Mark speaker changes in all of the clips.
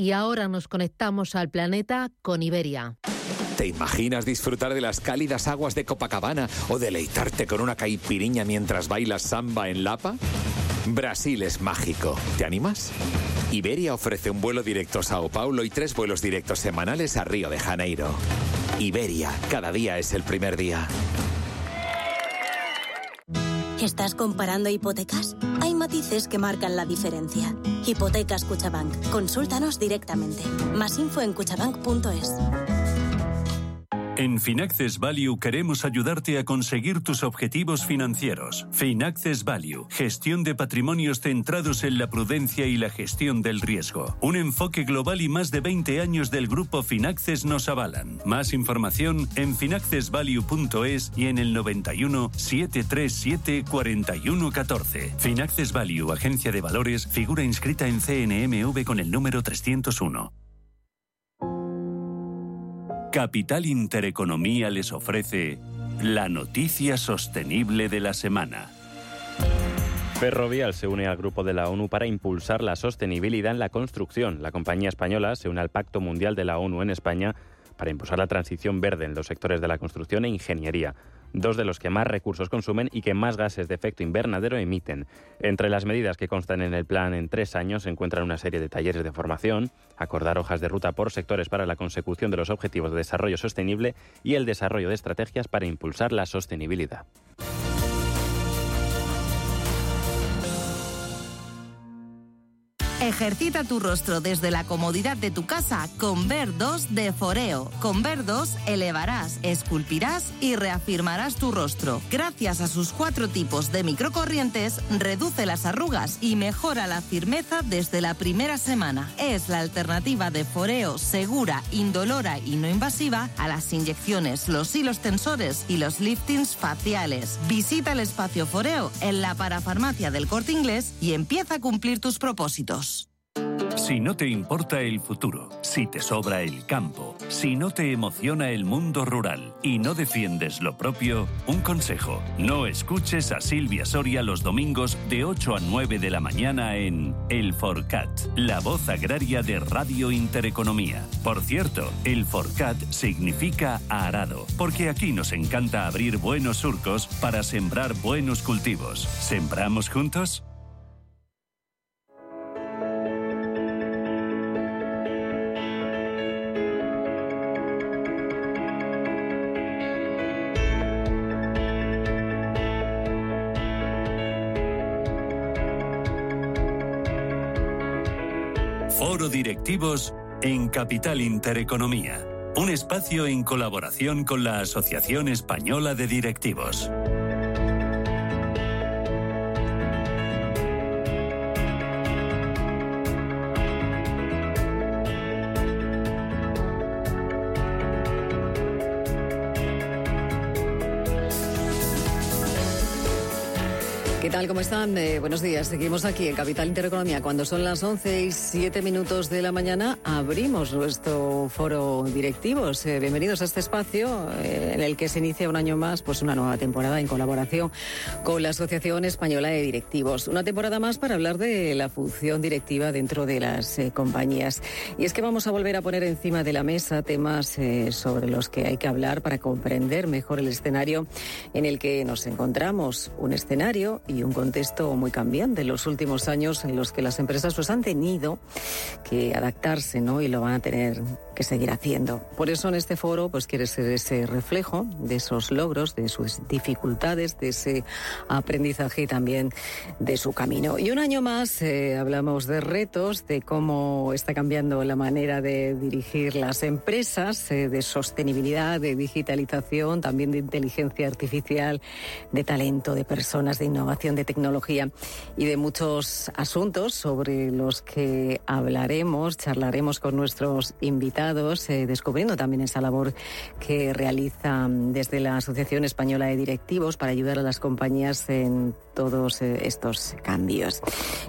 Speaker 1: y ahora nos conectamos al planeta con Iberia.
Speaker 2: ¿Te imaginas disfrutar de las cálidas aguas de Copacabana o deleitarte con una caipiriña mientras bailas samba en Lapa? Brasil es mágico. ¿Te animas? Iberia ofrece un vuelo directo a Sao Paulo y tres vuelos directos semanales a Río de Janeiro. Iberia, cada día es el primer día.
Speaker 3: ¿Estás comparando hipotecas? Hay matices que marcan la diferencia. Hipotecas Cuchabank. Consúltanos directamente. Más info en cuchabank.es.
Speaker 4: En Finaccess Value queremos ayudarte a conseguir tus objetivos financieros. Finaccess Value, gestión de patrimonios centrados en la prudencia y la gestión del riesgo. Un enfoque global y más de 20 años del grupo Finaccess nos avalan. Más información en finaccessvalue.es y en el 91 737 4114. Finaccess Value, agencia de valores, figura inscrita en CNMV con el número 301. Capital Intereconomía les ofrece la noticia sostenible de la semana.
Speaker 5: Ferrovial se une al grupo de la ONU para impulsar la sostenibilidad en la construcción. La compañía española se une al Pacto Mundial de la ONU en España para impulsar la transición verde en los sectores de la construcción e ingeniería dos de los que más recursos consumen y que más gases de efecto invernadero emiten. Entre las medidas que constan en el plan en tres años se encuentran una serie de talleres de formación, acordar hojas de ruta por sectores para la consecución de los objetivos de desarrollo sostenible y el desarrollo de estrategias para impulsar la sostenibilidad.
Speaker 6: Ejercita tu rostro desde la comodidad de tu casa con Ver2 de Foreo. Con Ver2 elevarás, esculpirás y reafirmarás tu rostro. Gracias a sus cuatro tipos de microcorrientes, reduce las arrugas y mejora la firmeza desde la primera semana. Es la alternativa de Foreo segura, indolora y no invasiva a las inyecciones, los hilos tensores y los liftings faciales. Visita el espacio Foreo en la parafarmacia del corte inglés y empieza a cumplir tus propósitos.
Speaker 4: Si no te importa el futuro, si te sobra el campo, si no te emociona el mundo rural y no defiendes lo propio, un consejo, no escuches a Silvia Soria los domingos de 8 a 9 de la mañana en El Forcat, la voz agraria de Radio Intereconomía. Por cierto, el Forcat significa arado, porque aquí nos encanta abrir buenos surcos para sembrar buenos cultivos. ¿Sembramos juntos? Directivos en Capital Intereconomía, un espacio en colaboración con la Asociación Española de Directivos.
Speaker 7: ¿Qué tal? ¿Cómo están? Eh, buenos días. Seguimos aquí en Capital Intereconomía. Cuando son las 11 y 7 minutos de la mañana, abrimos nuestro foro directivos. Eh, bienvenidos a este espacio eh, en el que se inicia un año más pues una nueva temporada en colaboración con la Asociación Española de Directivos. Una temporada más para hablar de la función directiva dentro de las compañías. Y es que vamos a volver a poner encima de la mesa temas sobre los que hay que hablar para comprender mejor el escenario en el que nos encontramos. Un escenario y un contexto muy cambiante en los últimos años en los que las empresas pues han tenido que adaptarse, ¿no? Y lo van a tener seguir haciendo. Por eso en este foro pues quiere ser ese reflejo de esos logros, de sus dificultades, de ese aprendizaje y también de su camino. Y un año más eh, hablamos de retos, de cómo está cambiando la manera de dirigir las empresas, eh, de sostenibilidad, de digitalización, también de inteligencia artificial, de talento, de personas, de innovación, de tecnología y de muchos asuntos sobre los que hablaremos, charlaremos con nuestros invitados eh, descubriendo también esa labor que realiza mm, desde la Asociación Española de Directivos para ayudar a las compañías en todos eh, estos cambios.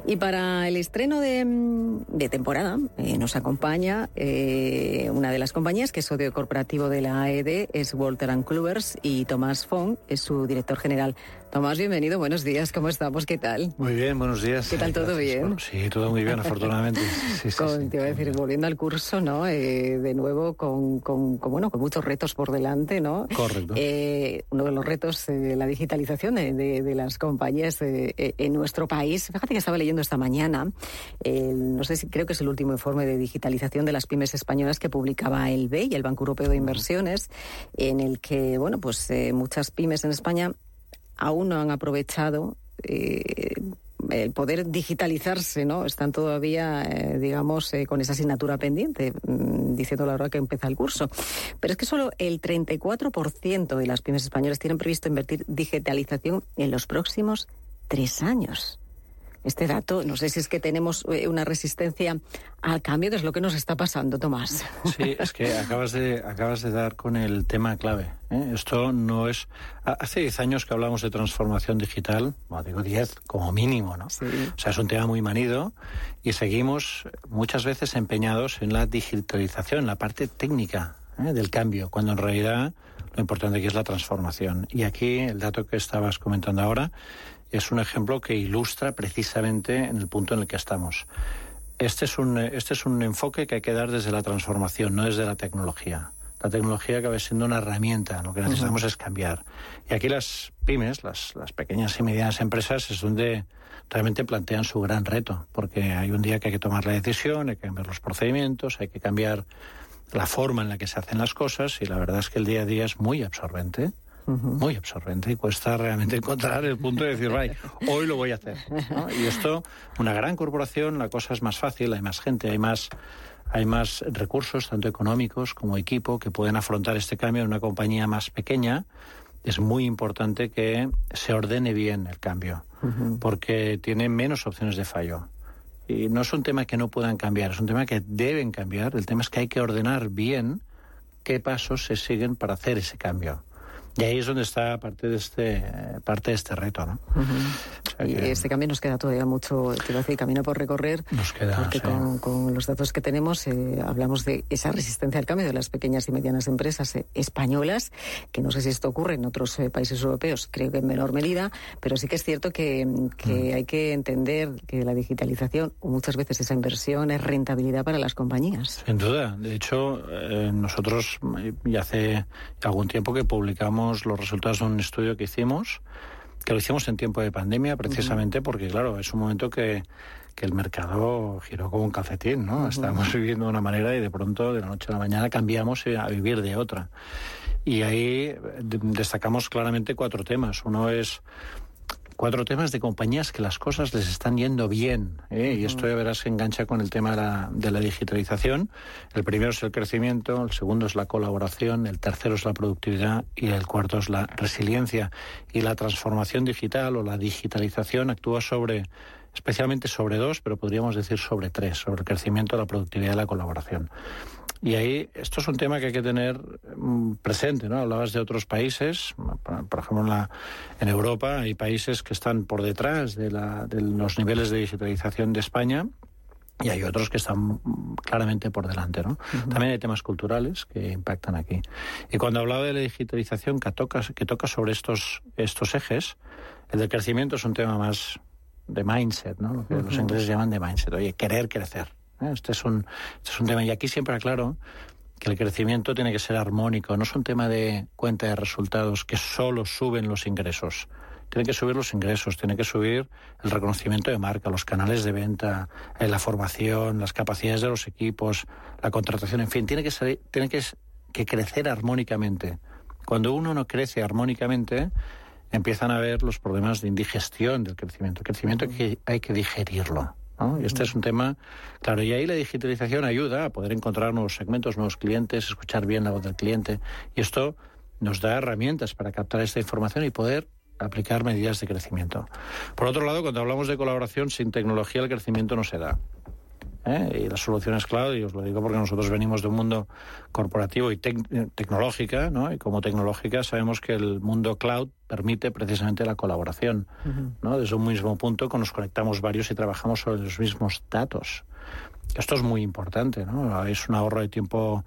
Speaker 7: Y para el estreno de, mm, temporada nos acompaña una de las compañías que es socio corporativo de la AED, es Walter Kluivers y Tomás Fong es su director general. Tomás, bienvenido, buenos días, ¿cómo estamos? ¿Qué tal?
Speaker 8: Muy bien, buenos días.
Speaker 7: ¿Qué tal, todo bien?
Speaker 8: sí, todo muy bien, afortunadamente. Sí,
Speaker 7: sí, te iba a decir, volviendo al curso, ¿no? Eh, de nuevo con, con, bueno, con muchos retos por delante, ¿no?
Speaker 8: Correcto.
Speaker 7: Eh, uno de los retos, la digitalización de, de, las compañías eh, en nuestro país. Fíjate que estaba leyendo esta mañana, no sé si creo que es el último informe de digitalización de las pymes españolas que publicaba el BEI, el Banco Europeo de Inversiones, en el que, bueno, pues muchas pymes en España aún no han aprovechado eh, el poder digitalizarse, ¿no? Están todavía, eh, digamos, eh, con esa asignatura pendiente, mm, diciendo la hora que empieza el curso. Pero es que solo el 34% de las pymes españolas tienen previsto invertir digitalización en los próximos tres años este dato. No sé si es que tenemos eh, una resistencia al cambio, es lo que nos está pasando, Tomás.
Speaker 8: Sí, es que acabas de, acabas de dar con el tema clave. ¿eh? Esto no es... Hace 10 años que hablamos de transformación digital, bueno, digo 10 como mínimo, ¿no?
Speaker 7: Sí.
Speaker 8: O sea, es un tema muy manido y seguimos muchas veces empeñados en la digitalización, la parte técnica ¿eh? del cambio, cuando en realidad lo importante aquí es la transformación. Y aquí el dato que estabas comentando ahora es un ejemplo que ilustra precisamente en el punto en el que estamos. Este es un, este es un enfoque que hay que dar desde la transformación, no desde la tecnología. La tecnología acaba siendo una herramienta, lo que necesitamos es cambiar. Y aquí las pymes, las, las pequeñas y medianas empresas, es donde realmente plantean su gran reto, porque hay un día que hay que tomar la decisión, hay que cambiar los procedimientos, hay que cambiar la forma en la que se hacen las cosas, y la verdad es que el día a día es muy absorbente muy absorbente y cuesta realmente encontrar el punto de decir, vale, hoy lo voy a hacer. Y esto, una gran corporación, la cosa es más fácil, hay más gente, hay más, hay más recursos, tanto económicos como equipo, que pueden afrontar este cambio en una compañía más pequeña. Es muy importante que se ordene bien el cambio, porque tiene menos opciones de fallo. Y no es un tema que no puedan cambiar, es un tema que deben cambiar. El tema es que hay que ordenar bien qué pasos se siguen para hacer ese cambio. Y ahí es donde está parte de este, parte de este reto, ¿no?
Speaker 7: y este cambio nos queda todavía mucho, quiero decir, camino por recorrer.
Speaker 8: Nos queda,
Speaker 7: Porque con, los datos que tenemos eh, hablamos de esa resistencia al cambio de las pequeñas y medianas empresas eh, españolas, que no sé si esto ocurre en otros eh, países europeos, creo que en menor medida, pero sí que es cierto que, que mm. hay que entender que la digitalización, o muchas veces esa inversión, es rentabilidad para las compañías.
Speaker 8: Sin duda. De hecho, nosotros ya hace algún tiempo que publicamos los resultados de un estudio que hicimos, que lo hicimos en tiempo de pandemia precisamente porque, claro, es un momento que, que el mercado giró como un calcetín, ¿no? Estábamos viviendo de una manera y de pronto, de la noche a la mañana, cambiamos a vivir de otra. Y ahí destacamos claramente cuatro temas. Uno es cuatro temas de compañías que las cosas les están yendo bien. ¿eh? Y esto ya verás que engancha con el tema de la, digitalización. El primero es el crecimiento, el segundo es la colaboración, el tercero es la productividad y el cuarto es la resiliencia. Y la transformación digital o la digitalización actúa sobre especialmente sobre dos, pero podríamos decir sobre tres, sobre el crecimiento, la productividad y la colaboración. Y ahí, esto es un tema que hay que tener mm, presente, ¿no? Hablabas de otros países, por ejemplo, en, la, en Europa hay países que están por detrás de, la, de los niveles de digitalización de España, y hay otros que están claramente por delante, ¿no? También hay temas culturales que impactan aquí. Y cuando hablaba de la digitalización que toca, que toca sobre estos, estos ejes, el de crecimiento es un tema más de mindset, ¿no? Lo que los ingleses llaman de mindset, oye, querer crecer. Este, es un, este es un tema, y aquí siempre aclaro que el crecimiento tiene que ser armónico, no es un tema de cuenta de resultados que solo suben los ingresos. Tiene que subir los ingresos, tiene que subir el reconocimiento de marca, los canales de venta, eh, la formación, las capacidades de los equipos, la contratación, en fin, tiene que, tiene que, que crecer armónicamente. Cuando uno no crece armónicamente, empiezan a haber los problemas de indigestión del crecimiento. El crecimiento que hay que digerirlo. Y este es un tema, claro, y ahí la digitalización ayuda a poder encontrar nuevos segmentos, nuevos clientes, escuchar bien la voz del cliente. Y esto nos da herramientas para captar esta información y poder aplicar medidas de crecimiento. Por otro lado, cuando hablamos de colaboración, sin tecnología el crecimiento no se da. ¿Eh? Y las soluciones cloud, y os lo digo porque nosotros venimos de un mundo corporativo y tecnológica, ¿no? Y como tecnológica sabemos que el mundo cloud permite precisamente la colaboración, ¿no? Desde un mismo punto que nos conectamos varios y trabajamos sobre los mismos datos. Esto es muy importante, ¿no? Es un ahorro de tiempo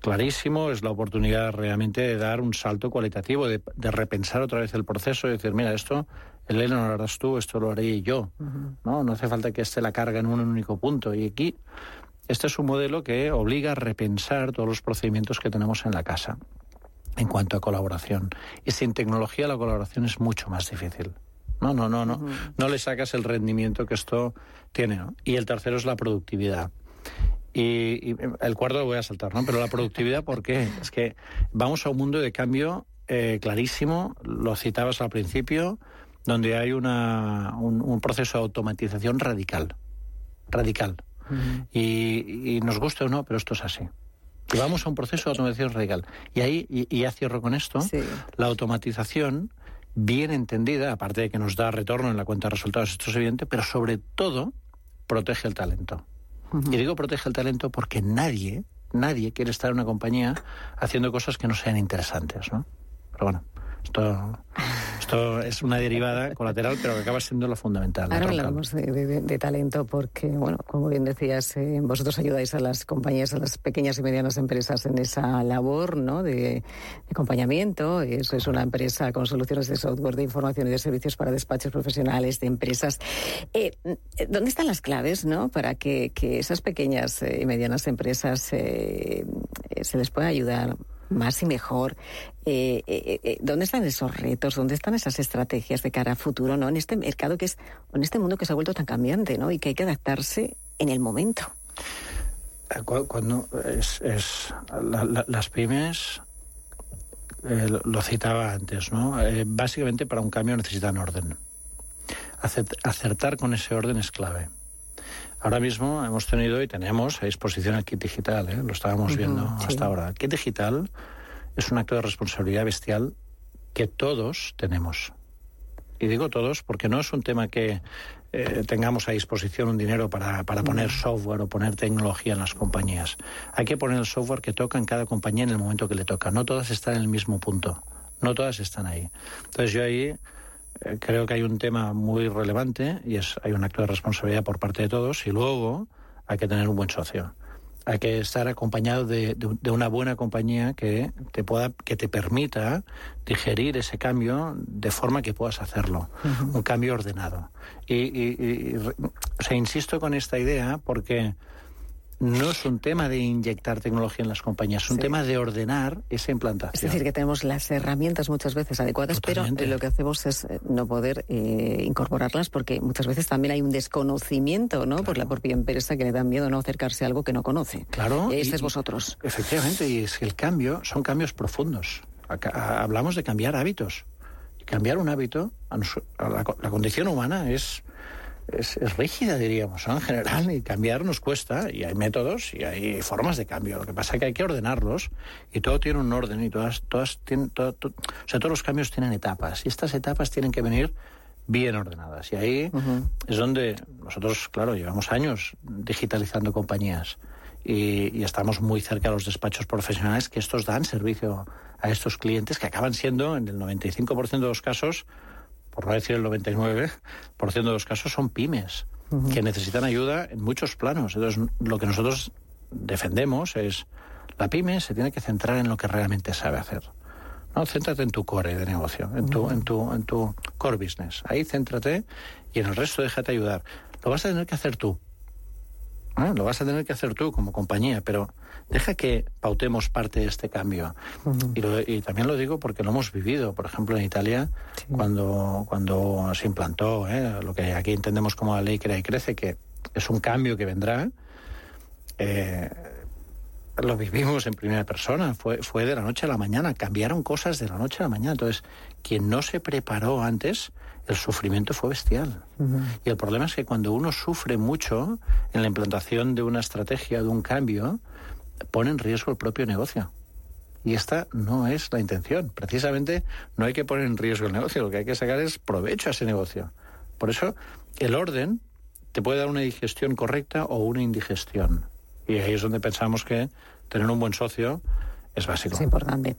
Speaker 8: clarísimo, es la oportunidad realmente de dar un salto cualitativo, de, repensar otra vez el proceso y decir, mira, esto, Elena, lo harás tú, esto lo haré yo. ¿no? no hace falta que esté la carga en un único punto. Y aquí, este es un modelo que obliga a repensar todos los procedimientos que tenemos en la casa en cuanto a colaboración. Y sin tecnología la colaboración es mucho más difícil. No, no, no, no. No le sacas el rendimiento que esto tiene. Y el tercero es la productividad. Y, el cuarto lo voy a saltar, ¿no? Pero la productividad, ¿por qué? Es que vamos a un mundo de cambio eh, clarísimo, lo citabas al principio, donde hay una, un, proceso de automatización radical. Radical. y, nos gusta o no, pero esto es así. Y vamos a un proceso de automatización radical. Y ahí, y, ya cierro con esto, la automatización bien entendida, aparte de que nos da retorno en la cuenta de resultados, esto es evidente, pero sobre todo protege el talento. Y digo protege el talento porque nadie, nadie quiere estar en una compañía haciendo cosas que no sean interesantes, ¿no? Pero bueno, esto, esto es una derivada colateral, pero que acaba siendo lo fundamental.
Speaker 7: Ahora hablamos de, talento porque, bueno, como bien decías, eh, vosotros ayudáis a las compañías, a las pequeñas y medianas empresas en esa labor ¿no? de, acompañamiento. Eso es una empresa con soluciones de software, de información y de servicios para despachos profesionales, de empresas. Eh, ¿Dónde están las claves ¿no? para que, esas pequeñas y medianas empresas eh, se les pueda ayudar más y mejor. Eh, eh, eh, ¿Dónde están esos retos? ¿Dónde están esas estrategias de cara a futuro? ¿no? En este mercado que es, en este mundo que se ha vuelto tan cambiante, ¿no? Y que hay que adaptarse en el momento.
Speaker 8: Cuando es, las pymes lo citaba antes, ¿no? básicamente para un cambio necesitan orden. Acertar con ese orden es clave. Ahora mismo hemos tenido y tenemos a disposición el kit digital, ¿eh? lo estábamos viendo hasta ahora. El kit digital es un acto de responsabilidad bestial que todos tenemos. Y digo todos porque no es un tema que eh, tengamos a disposición un dinero para, para poner software o poner tecnología en las compañías. Hay que poner el software que toca en cada compañía en el momento que le toca. No todas están en el mismo punto. No todas están ahí. Entonces yo ahí creo que hay un tema muy relevante y es hay un acto de responsabilidad por parte de todos y luego hay que tener un buen socio. Hay que estar acompañado de, una buena compañía que te pueda, que te permita digerir ese cambio de forma que puedas hacerlo, un cambio ordenado. Y, y, o sea, insisto con esta idea porque no es un tema de inyectar tecnología en las compañías, es un tema de ordenar esa implantación.
Speaker 7: Es decir, que tenemos las herramientas muchas veces adecuadas, pero lo que hacemos es eh, no poder eh, incorporarlas porque muchas veces también hay un desconocimiento ¿no? por la propia empresa que le da miedo no acercarse a algo que no conoce.
Speaker 8: Claro.
Speaker 7: Y este es vosotros.
Speaker 8: Efectivamente, y es que el cambio son cambios profundos. hablamos de cambiar hábitos. Cambiar un hábito, la condición humana es es, rígida, diríamos, en general, y cambiar nos cuesta, y hay métodos y hay formas de cambio. Lo que pasa es que hay que ordenarlos, y todo tiene un orden, y todas, todas tienen, o sea, todos los cambios tienen etapas, y estas etapas tienen que venir bien ordenadas. Y ahí es donde nosotros, claro, llevamos años digitalizando compañías y, y, estamos muy cerca de los despachos profesionales que estos dan servicio a estos clientes que acaban siendo, en el 95% de los casos, por no decir el 99% de los casos, son pymes que necesitan ayuda en muchos planos. Entonces, lo que nosotros defendemos es la pyme se tiene que centrar en lo que realmente sabe hacer. No, céntrate en tu core de negocio, en tu, en tu, en tu core business. Ahí céntrate y en el resto déjate ayudar. Lo vas a tener que hacer tú. ¿Eh? Lo vas a tener que hacer tú como compañía, pero deja que pautemos parte de este cambio. y, también lo digo porque lo hemos vivido, por ejemplo, en Italia, cuando, cuando se implantó ¿eh? lo que aquí entendemos como la ley crea y crece, que es un cambio que vendrá. Eh, lo vivimos en primera persona, fue, fue de la noche a la mañana, cambiaron cosas de la noche a la mañana. Entonces, quien no se preparó antes, el sufrimiento fue bestial. Y el problema es que cuando uno sufre mucho en la implantación de una estrategia, de un cambio, pone en riesgo el propio negocio. Y esta no es la intención. Precisamente no hay que poner en riesgo el negocio, lo que hay que sacar es provecho a ese negocio. Por eso el orden te puede dar una digestión correcta o una indigestión. Y ahí es donde pensamos que tener un buen socio es básico.
Speaker 7: Es importante.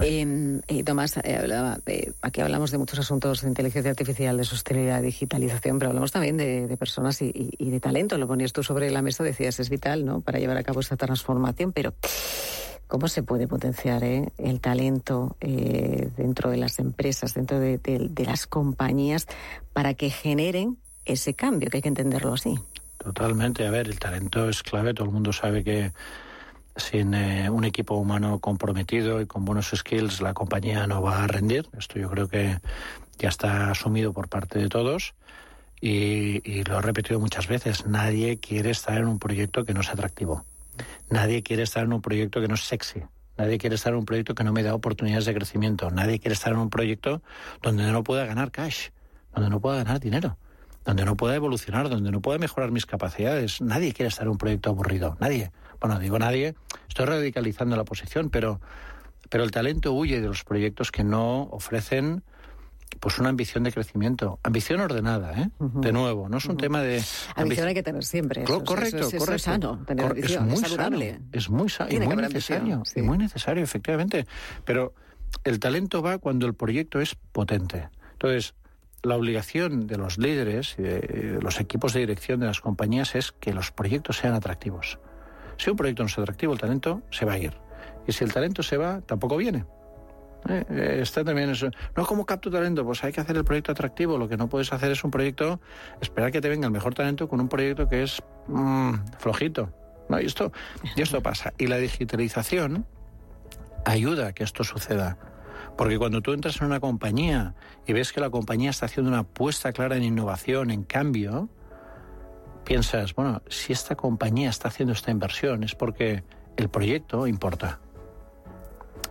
Speaker 7: Em, eh, Tomás, eh, aquí hablamos de muchos asuntos de inteligencia artificial, de sostenibilidad, de digitalización, pero hablamos también de, personas y, de talento. Lo ponías tú sobre la mesa, decías, es vital ¿no? para llevar a cabo esta transformación, pero ¿cómo se puede potenciar eh, el talento dentro de las empresas, dentro de las compañías, para que generen ese cambio, que hay que entenderlo así?
Speaker 8: Totalmente. A ver, el talento es clave. Todo el mundo sabe que sin eh, un equipo humano comprometido y con buenos skills la compañía no va a rendir. Esto yo creo que ya está asumido por parte de todos y, lo he repetido muchas veces. Nadie quiere estar en un proyecto que no es atractivo. Nadie quiere estar en un proyecto que no es sexy. Nadie quiere estar en un proyecto que no me da oportunidades de crecimiento. Nadie quiere estar en un proyecto donde no pueda ganar cash, donde no pueda ganar dinero, donde no pueda evolucionar, donde no pueda mejorar mis capacidades. Nadie quiere estar en un proyecto aburrido. Nadie bueno, digo nadie, estoy radicalizando la posición, pero, pero el talento huye de los proyectos que no ofrecen pues una ambición de crecimiento, ambición ordenada, ¿eh? De nuevo, no es un tema de
Speaker 7: ambición hay que tener siempre.
Speaker 8: correcto, correcto. Es
Speaker 7: sano, tener ambición,
Speaker 8: es muy sano, es muy sano y muy necesario, y muy necesario, efectivamente. Pero el talento va cuando el proyecto es potente. Entonces, la obligación de los líderes y de los equipos de dirección de las compañías es que los proyectos sean atractivos. Si un proyecto no es atractivo, el talento se va a ir. Y si el talento se va, tampoco viene. Eh, eh, está también eso. No, como capto talento? Pues hay que hacer el proyecto atractivo. Lo que no puedes hacer es un proyecto, esperar que te venga el mejor talento con un proyecto que es mm, flojito. No, y esto, y esto pasa. Y la digitalización ayuda a que esto suceda. Porque cuando tú entras en una compañía y ves que la compañía está haciendo una apuesta clara en innovación, en cambio, piensas, bueno, si esta compañía está haciendo esta inversión es porque el proyecto importa.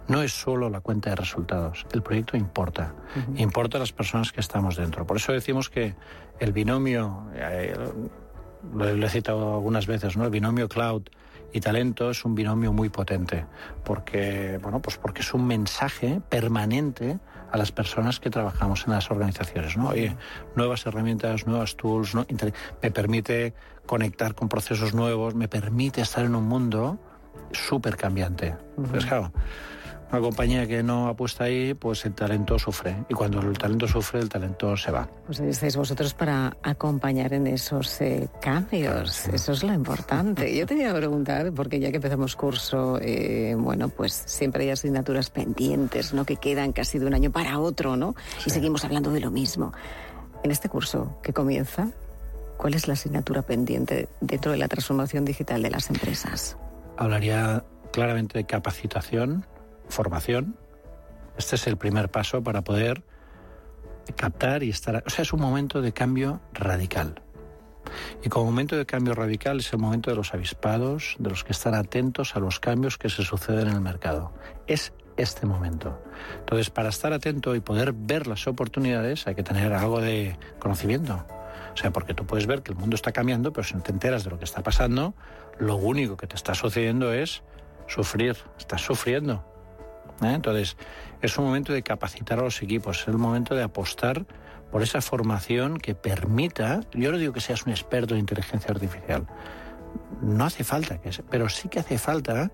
Speaker 8: No es solo la cuenta de resultados, el proyecto importa. Importa a las personas que estamos dentro. Por eso decimos que el binomio, eh, lo he citado algunas veces, ¿no? El binomio cloud y talento es un binomio muy potente, porque, bueno, pues porque es un mensaje permanente a las personas que trabajamos en las organizaciones. ¿no? Oye, nuevas herramientas, nuevas tools, ¿no? me permite conectar con procesos nuevos, me permite estar en un mundo súper cambiante. Pues claro, una compañía que no apuesta ahí, pues el talento sufre. Y cuando el talento sufre, el talento se va.
Speaker 7: Pues estáis vosotros para acompañar en esos eh, cambios. Eso es lo importante. Yo te iba a preguntar, porque ya que empezamos curso, eh, bueno, pues siempre hay asignaturas pendientes, ¿no? Que quedan casi de un año para otro, ¿no? Y seguimos hablando de lo mismo. En este curso que comienza, ¿cuál es la asignatura pendiente dentro de la transformación digital de las empresas?
Speaker 8: Hablaría claramente de capacitación formación. Este es el primer paso para poder captar y estar... O sea, es un momento de cambio radical. Y como momento de cambio radical es el momento de los avispados, de los que están atentos a los cambios que se suceden en el mercado. Es este momento. Entonces, para estar atento y poder ver las oportunidades hay que tener algo de conocimiento. O sea, porque tú puedes ver que el mundo está cambiando, pero si no te enteras de lo que está pasando, lo único que te está sucediendo es sufrir. Estás sufriendo. ¿Eh? Entonces, es un momento de capacitar a los equipos, es el momento de apostar por esa formación que permita, yo no digo que seas un experto en inteligencia artificial, no hace falta que pero sí que hace falta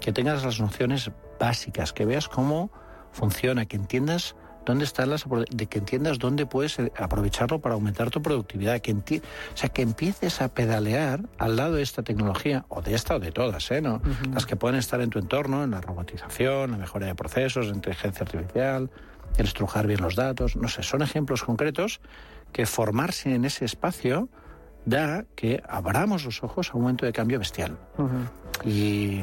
Speaker 8: que tengas las nociones básicas, que veas cómo funciona, que entiendas dónde están las de que entiendas dónde puedes eh, aprovecharlo para aumentar tu productividad, que o sea, que empieces a pedalear al lado de esta tecnología o de esta o de todas, ¿eh? ¿no? Las que pueden estar en tu entorno, en la robotización, la mejora de procesos, la inteligencia artificial, el estrujar bien los datos, no sé, son ejemplos concretos que formarse en ese espacio da que abramos los ojos a un momento de cambio bestial. Y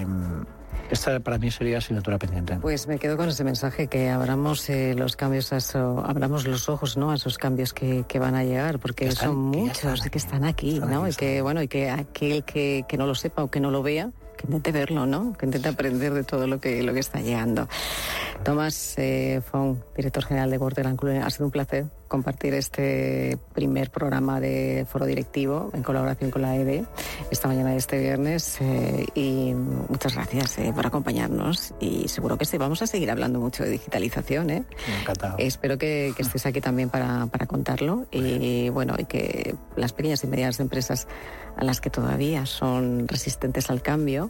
Speaker 8: esta para mí sería asignatura pendiente.
Speaker 7: Pues me quedo con ese mensaje que abramos eh, los cambios, a eso, abramos los ojos, ¿no? A esos cambios que, que van a llegar, porque son muchos que están aquí, ¿no? y que bueno, y que aquel que, que no lo sepa o que no lo vea, que intente verlo, ¿no? Que intente aprender de todo lo que lo que está llegando. Tomás eh, Fong, director general de World ha sido un placer compartir este primer programa de foro directivo en colaboración con la EB esta mañana de este viernes eh, y muchas gracias eh, por acompañarnos y seguro que sí, vamos a seguir hablando mucho de digitalización. ¿eh?
Speaker 8: Encantado.
Speaker 7: Espero que, que, estés aquí también para, para contarlo y bueno, y que las pequeñas y medianas empresas a las que todavía son resistentes al cambio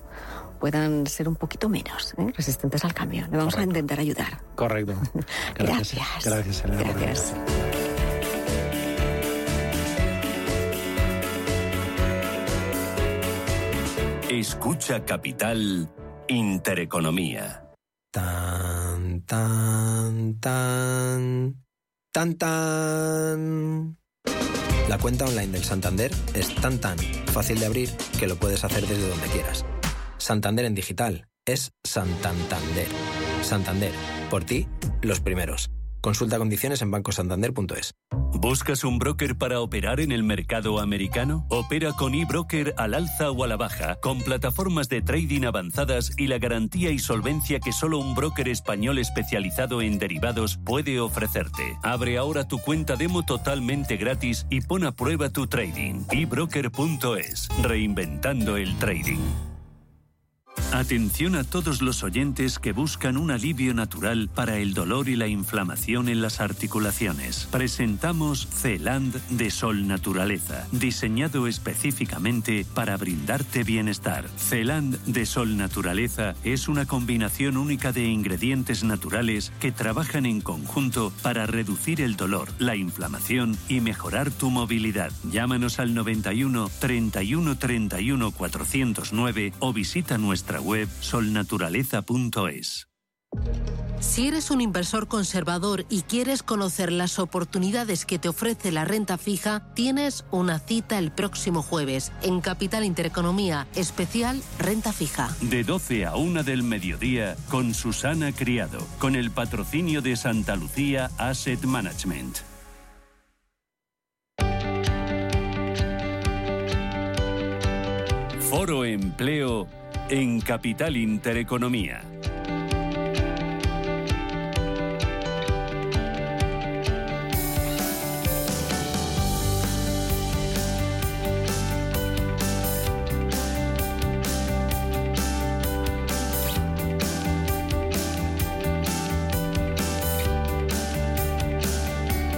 Speaker 7: puedan ser un poquito menos ¿eh? resistentes al cambio. Le vamos Correcto. a intentar ayudar.
Speaker 8: Correcto.
Speaker 7: Gracias.
Speaker 8: Gracias, Elena.
Speaker 7: Gracias.
Speaker 4: Escucha Capital Intereconomía.
Speaker 9: Tan, tan, tan, tan, tan. La cuenta online del Santander es tan tan fácil de abrir que lo puedes hacer desde donde quieras. Santander en digital es Santander. Santander, por ti, los primeros. Consulta condiciones en bancosantander.es.
Speaker 4: ¿Buscas un broker para operar en el mercado americano? Opera con eBroker al alza o a la baja, con plataformas de trading avanzadas y la garantía y solvencia que solo un broker español especializado en derivados puede ofrecerte. Abre ahora tu cuenta demo totalmente gratis y pon a prueba tu trading. eBroker.es, reinventando el trading. Atención a todos los oyentes que buscan un alivio natural para el dolor y la inflamación en las articulaciones. Presentamos Celand de Sol Naturaleza, diseñado específicamente para brindarte bienestar. Celand de Sol Naturaleza es una combinación única de ingredientes naturales que trabajan en conjunto para reducir el dolor, la inflamación y mejorar tu movilidad. Llámanos al 91 31 31 409 o visita nuestra nuestra web solnaturaleza.es.
Speaker 1: Si eres un inversor conservador y quieres conocer las oportunidades que te ofrece la renta fija, tienes una cita el próximo jueves en Capital Intereconomía, especial Renta Fija.
Speaker 4: De 12 a 1 del mediodía con Susana Criado, con el patrocinio de Santa Lucía Asset Management. Foro Empleo en Capital Intereconomía.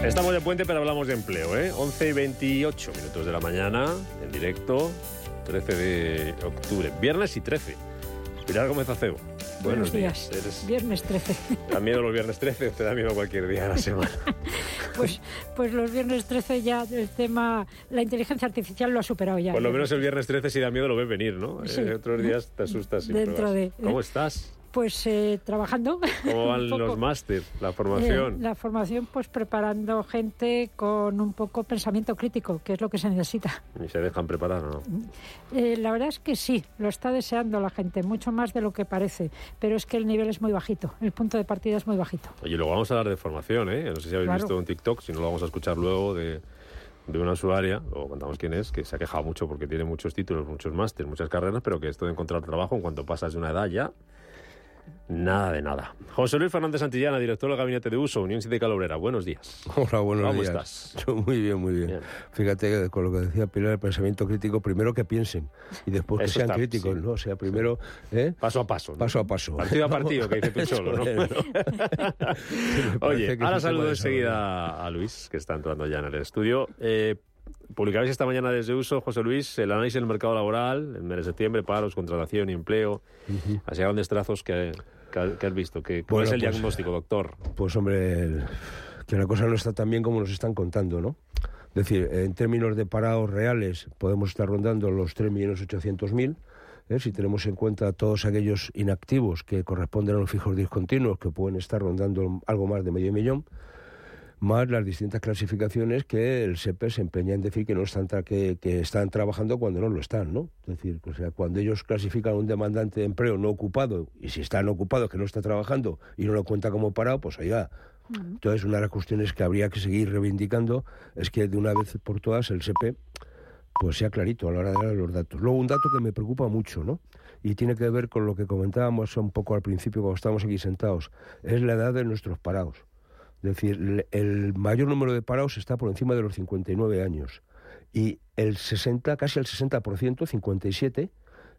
Speaker 10: Estamos de puente, pero hablamos de empleo, ¿eh? 11 y 28 minutos de la mañana, en directo, 13 de octubre, viernes y 13. Pilar Gómez Acebo.
Speaker 11: Buenos, Buenos días. días. Eres... Viernes 13.
Speaker 10: ¿Te da miedo los viernes 13 o te da miedo cualquier día de la semana?
Speaker 11: pues, pues los viernes 13 ya el tema, la inteligencia artificial lo ha superado ya.
Speaker 10: Por lo menos el viernes 13 si da miedo lo ves venir, ¿no?
Speaker 11: Sí.
Speaker 10: Eh, otros días te asustas.
Speaker 11: Dentro de,
Speaker 10: ¿Cómo estás?
Speaker 11: Pues eh, trabajando.
Speaker 10: ¿Cómo van los máster, la formación?
Speaker 11: Eh, la formación, pues preparando gente con un poco pensamiento crítico, que es lo que se necesita.
Speaker 10: ¿Y se dejan preparar o no?
Speaker 11: Eh, la verdad es que sí, lo está deseando la gente, mucho más de lo que parece, pero es que el nivel es muy bajito, el punto de partida es muy bajito.
Speaker 10: Oye, luego vamos a hablar de formación, ¿eh? No sé si habéis
Speaker 11: Claro.
Speaker 10: visto un TikTok, si no lo vamos a escuchar luego de, de una usuaria, o contamos quién es, que se ha quejado mucho porque tiene muchos títulos, muchos másteres, muchas carreras, pero que esto de encontrar trabajo en cuanto pasas de una edad ya, nada de nada. José Luis Fernández Santillana, director del Gabinete de Uso, Unión Sindical Obrera. Buenos días.
Speaker 12: Hola, buenos
Speaker 10: ¿Cómo
Speaker 12: días.
Speaker 10: estás?
Speaker 12: Yo muy bien, muy bien.
Speaker 10: Bien.
Speaker 12: Fíjate que con lo que decía Pilar, el pensamiento crítico, primero que piensen y después que
Speaker 10: Eso
Speaker 12: sean
Speaker 10: está,
Speaker 12: críticos,
Speaker 10: sí.
Speaker 12: ¿no? O sea, primero, ¿eh?
Speaker 10: Paso a paso. ¿no?
Speaker 12: Paso a paso.
Speaker 10: Partido a partido, que dice Picholo, ¿no? Oye,
Speaker 12: que
Speaker 10: ahora saludo enseguida a Luis, que está entrando ya en el estudio. Eh, publicabais esta mañana desde Uso, José Luis, el análisis del mercado laboral, el mes de septiembre, paros, contratación y empleo. Así a grandes trazos que, que, que has visto. Que, ¿Cuál
Speaker 12: Bueno,
Speaker 10: es el
Speaker 12: pues-
Speaker 10: diagnóstico, doctor?
Speaker 12: Pues hombre, el- que la cosa no está tan bien como nos están contando, ¿no? Es decir, en términos de parados reales podemos estar rondando los 3.800.000. ¿eh? Si tenemos en cuenta todos aquellos inactivos que corresponden a los fijos discontinuos, que pueden estar rondando algo más de medio millón, más las distintas clasificaciones que el SEPE se empeña en decir que no están tra- que, que están trabajando cuando no lo están, ¿no? Es decir, o sea, cuando ellos clasifican a un demandante de empleo no ocupado y si están ocupados que no está trabajando y no lo cuenta como parado, pues oiga. Entonces, una de las cuestiones que habría que seguir reivindicando es que de una vez por todas el SEPE pues sea clarito a la hora de dar los datos. Luego, un dato que me preocupa mucho, ¿no? y tiene que ver con lo que comentábamos un poco al principio cuando estábamos aquí sentados. Es la edad de nuestros parados. Es decir, el mayor número de parados está por encima de los 59 años y el 60, casi el 60%, 57,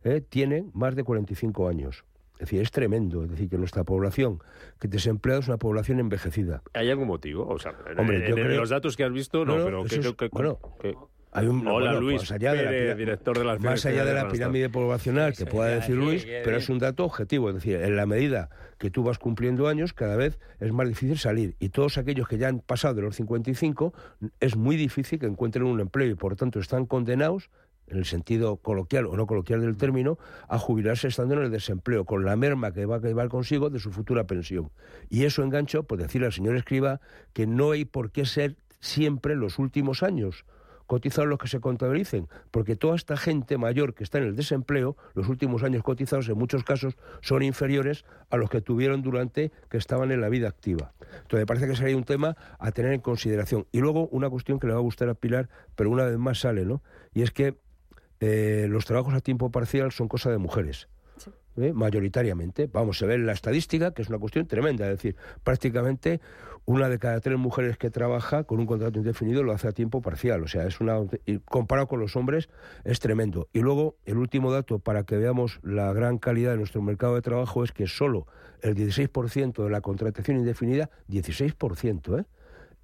Speaker 12: eh, tienen más de 45 años. Es decir, es tremendo. Es decir, que nuestra población que desempleada es una población envejecida.
Speaker 10: ¿Hay algún motivo? O sea,
Speaker 12: Hombre,
Speaker 10: en,
Speaker 12: yo
Speaker 10: en
Speaker 12: creo-
Speaker 10: los datos que has visto, no,
Speaker 12: No, no,
Speaker 10: pero que,
Speaker 12: es-
Speaker 10: que-
Speaker 12: bueno,
Speaker 10: que-
Speaker 12: Hay un,
Speaker 10: Hola,
Speaker 12: bueno,
Speaker 10: Luis
Speaker 12: más allá de la,
Speaker 10: Pérez, director de la
Speaker 12: más allá de la pirámide poblacional que pueda decir Luis, pero es un dato objetivo. Es decir, en la medida que tú vas cumpliendo años, cada vez es más difícil salir. Y todos aquellos que ya han pasado de los 55, es muy difícil que encuentren un empleo y por tanto están condenados en el sentido coloquial o no coloquial del término, a jubilarse estando en el desempleo, con la merma que va a llevar consigo de su futura pensión. Y eso engancho, por decirle al señor Escriba, que no hay por qué ser siempre los últimos años cotizados los que se contabilicen, porque toda esta gente mayor que está en el desempleo, los últimos años cotizados en muchos casos son inferiores a los que tuvieron durante que estaban en la vida activa. Entonces me parece que sería un tema a tener en consideración. Y luego una cuestión que le va a gustar a Pilar, pero una vez más sale, ¿no? Y es que eh, los trabajos a tiempo parcial son cosa de mujeres. ¿Eh? mayoritariamente. Vamos, se ve en la estadística que es una cuestión tremenda. Es decir, prácticamente una de cada tres mujeres que trabaja con un contrato indefinido lo hace a tiempo parcial. O sea, es una y comparado con los hombres es tremendo. Y luego, el último dato para que veamos la gran calidad de nuestro mercado de trabajo es que solo el 16% de la contratación indefinida, 16%, ¿eh?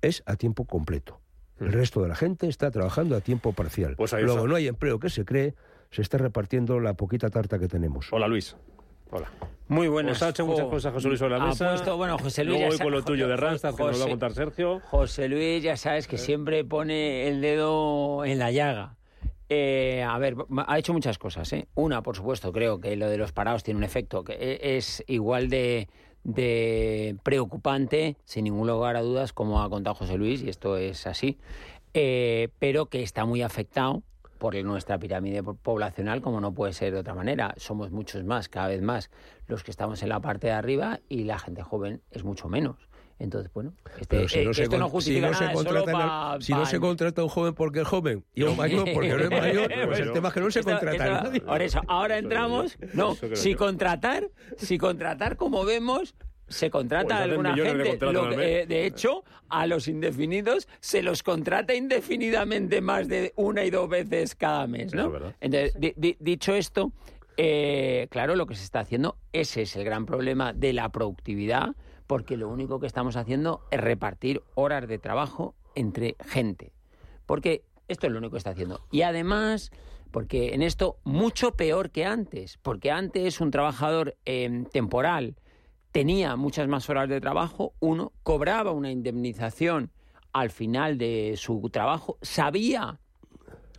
Speaker 12: es a tiempo completo. El resto de la gente está trabajando a tiempo parcial.
Speaker 10: Pues ahí
Speaker 12: Luego no hay empleo que se cree, se está repartiendo la poquita tarta que tenemos.
Speaker 10: Hola Luis. Hola.
Speaker 13: Muy buenas.
Speaker 10: Os ha hecho muchas cosas José Luis sobre la mesa.
Speaker 13: puesto- bueno, José Luis
Speaker 10: Luego
Speaker 13: ya
Speaker 10: voy
Speaker 13: sa-
Speaker 10: con lo tuyo de Randstad, que nos lo va a
Speaker 13: José-
Speaker 10: contar Sergio.
Speaker 13: José Luis, ya sabes que siempre pone el dedo en la llaga. Eh, a ver, ha hecho muchas cosas. ¿eh? Una, por supuesto, creo que lo de los parados tiene un efecto que e- es igual de, de preocupante, sin ningún lugar a dudas, como ha contado José Luis, y esto es así, eh, pero que está muy afectado por nuestra pirámide po- poblacional, como no puede ser de otra manera. Somos muchos más, cada vez más, los que estamos en la parte de arriba y la gente joven es mucho menos. Entonces, bueno, este,
Speaker 12: si
Speaker 13: eh,
Speaker 12: no se
Speaker 13: esto no justifica
Speaker 12: si no se
Speaker 13: nada, pa-
Speaker 12: al- si no se contrata a un joven porque es joven y un mayor porque no es mayor, pues el tema es que no se
Speaker 13: esto-
Speaker 12: contrata a
Speaker 13: esto-
Speaker 12: nadie.
Speaker 13: Por eso, ahora entramos. No, si contratar, si contratar, como vemos, se contrata
Speaker 10: Pues
Speaker 13: a alguna
Speaker 10: de
Speaker 13: gente. Lo que, eh, de hecho, a los indefinidos se los contrata indefinidamente más de una y dos veces cada mes, ¿no?
Speaker 10: es verdad.
Speaker 13: Entonces, di- di- dicho esto, eh, claro, lo que se está haciendo, ese es el gran problema de la productividad, porque lo único que estamos haciendo es repartir horas de trabajo entre gente. Porque esto es lo único que está haciendo. Y además, porque en esto mucho peor que antes, porque antes un trabajador eh, temporal tenía muchas más horas de trabajo, uno cobraba una indemnización al final de su trabajo, sabía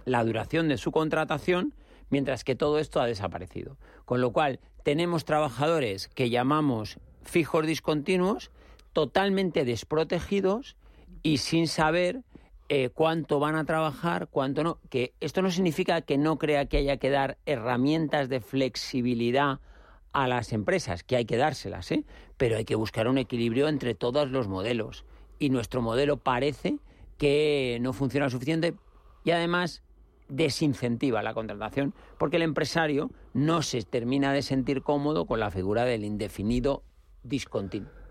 Speaker 13: la duración de su contratación, mientras que todo esto ha desaparecido. Con lo cual, tenemos trabajadores que llamamos fijos discontinuos, totalmente desprotegidos y sin saber eh, cuánto van a trabajar, cuánto no. Que esto no significa que no crea que haya que dar herramientas de flexibilidad a las empresas, que hay que dárselas, ¿eh? pero hay que buscar un equilibrio entre todos los modelos. Y nuestro modelo parece que no funciona suficiente y además desincentiva la contratación porque el empresario no se termina de sentir cómodo con la figura del indefinido discontinuo.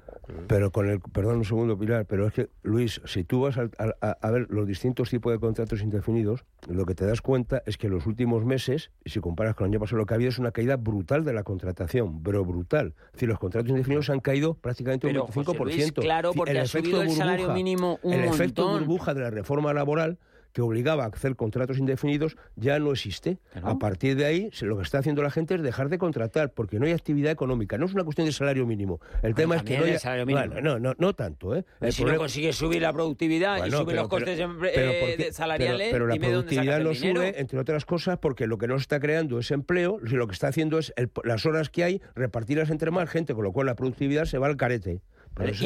Speaker 12: Pero con el, perdón un segundo, Pilar, pero es que, Luis, si tú vas al- al- a, a ver los distintos tipos de contratos indefinidos, lo que te das cuenta es que en los últimos meses, y si comparas con el año pasado, lo que ha habido es una caída brutal de la contratación, pero brutal. Es decir, los contratos indefinidos han caído prácticamente
Speaker 13: Pero,
Speaker 12: un 25%.
Speaker 13: José Luis, claro, porque ha subido el salario
Speaker 12: burbuja-
Speaker 13: mínimo un
Speaker 12: El efecto burbuja de la reforma laboral que obligaba a hacer contratos indefinidos ya no existe. A partir de ahí, lo que está haciendo la gente es dejar de contratar porque no hay actividad económica. No es una cuestión de salario mínimo. El tema es que no
Speaker 13: el
Speaker 12: haya-
Speaker 13: salario mínimo.
Speaker 12: Bueno, no, no, no tanto, ¿eh?
Speaker 13: Si no
Speaker 12: problema-
Speaker 13: consigues subir la productividad y subir
Speaker 12: pero-
Speaker 13: los costes
Speaker 12: pero-
Speaker 13: eh, salariales,
Speaker 12: Pero, la
Speaker 13: dime
Speaker 12: productividad no sube, entre otras cosas, porque lo que no está creando es empleo, lo que está haciendo es el- las horas que hay, repartirlas entre más gente, con lo cual la productividad se va al carete.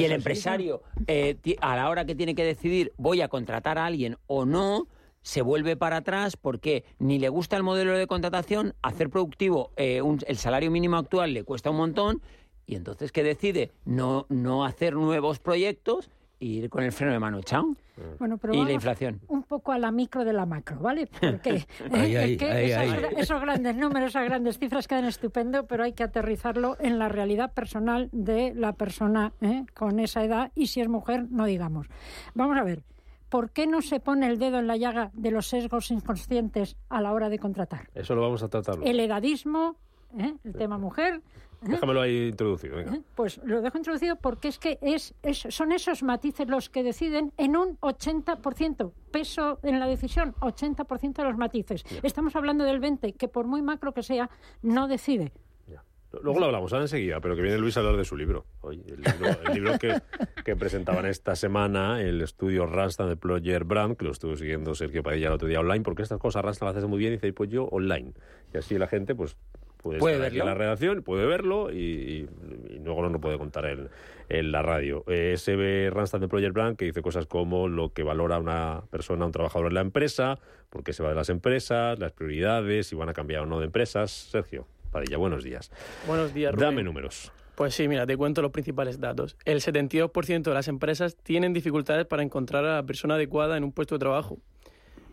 Speaker 13: Y el empresario, eh, a la hora que tiene que decidir voy a contratar a alguien o no, se vuelve para atrás porque ni le gusta el modelo de contratación, hacer productivo eh, un- el salario mínimo actual le cuesta un montón y entonces que decide no, no hacer nuevos proyectos ir con el freno de mano echado.
Speaker 11: Bueno, pero
Speaker 13: y la inflación.
Speaker 11: un poco a la micro de la macro, ¿vale? Porque
Speaker 12: Ahí, ahí,
Speaker 11: es que
Speaker 12: ahí,
Speaker 11: esas
Speaker 12: ahí.
Speaker 11: gra- esos grandes números, esas grandes cifras quedan estupendo, pero hay que aterrizarlo en la realidad personal de la persona ¿eh? con esa edad y si es mujer, no digamos. Vamos a ver, ¿por qué no se pone el dedo en la llaga de los sesgos inconscientes a la hora de contratar?
Speaker 10: Eso lo vamos a tratar.
Speaker 11: El edadismo, ¿eh? el tema mujer.
Speaker 10: Déjamelo ahí introducido. Venga.
Speaker 11: Pues lo dejo introducido porque es que es, es- son esos matices los que deciden en un 80%, peso en la decisión, 80% de los matices. Estamos hablando del 20%, que por muy macro que sea, no decide.
Speaker 10: Luego lo hablamos, ahora enseguida, pero que viene Luis a hablar de su libro. Hoy, el libro, el libro que, que presentaban esta semana, el estudio Randstad de Ployer Brand, que lo estuvo siguiendo Sergio Padilla el otro día online, porque estas cosas Randstad las hace muy bien y dice, pues yo online. Y así la gente, pues puede,
Speaker 13: Puede
Speaker 10: estar aquí
Speaker 13: verlo.
Speaker 10: en la redacción, puede verlo y, y- y luego no lo puede contar en, en la radio. Eh, ese ve Randstad de Ployer Brand que dice cosas como lo que valora una persona, un trabajador en la empresa, por qué se va de las empresas, las prioridades, si van a cambiar o no de empresas. Sergio Padilla, buenos días.
Speaker 14: Buenos días, Rubén.
Speaker 10: Dame números.
Speaker 14: Pues sí, mira, te cuento los principales datos. El 72% de las empresas tienen dificultades para encontrar a la persona adecuada en un puesto de trabajo.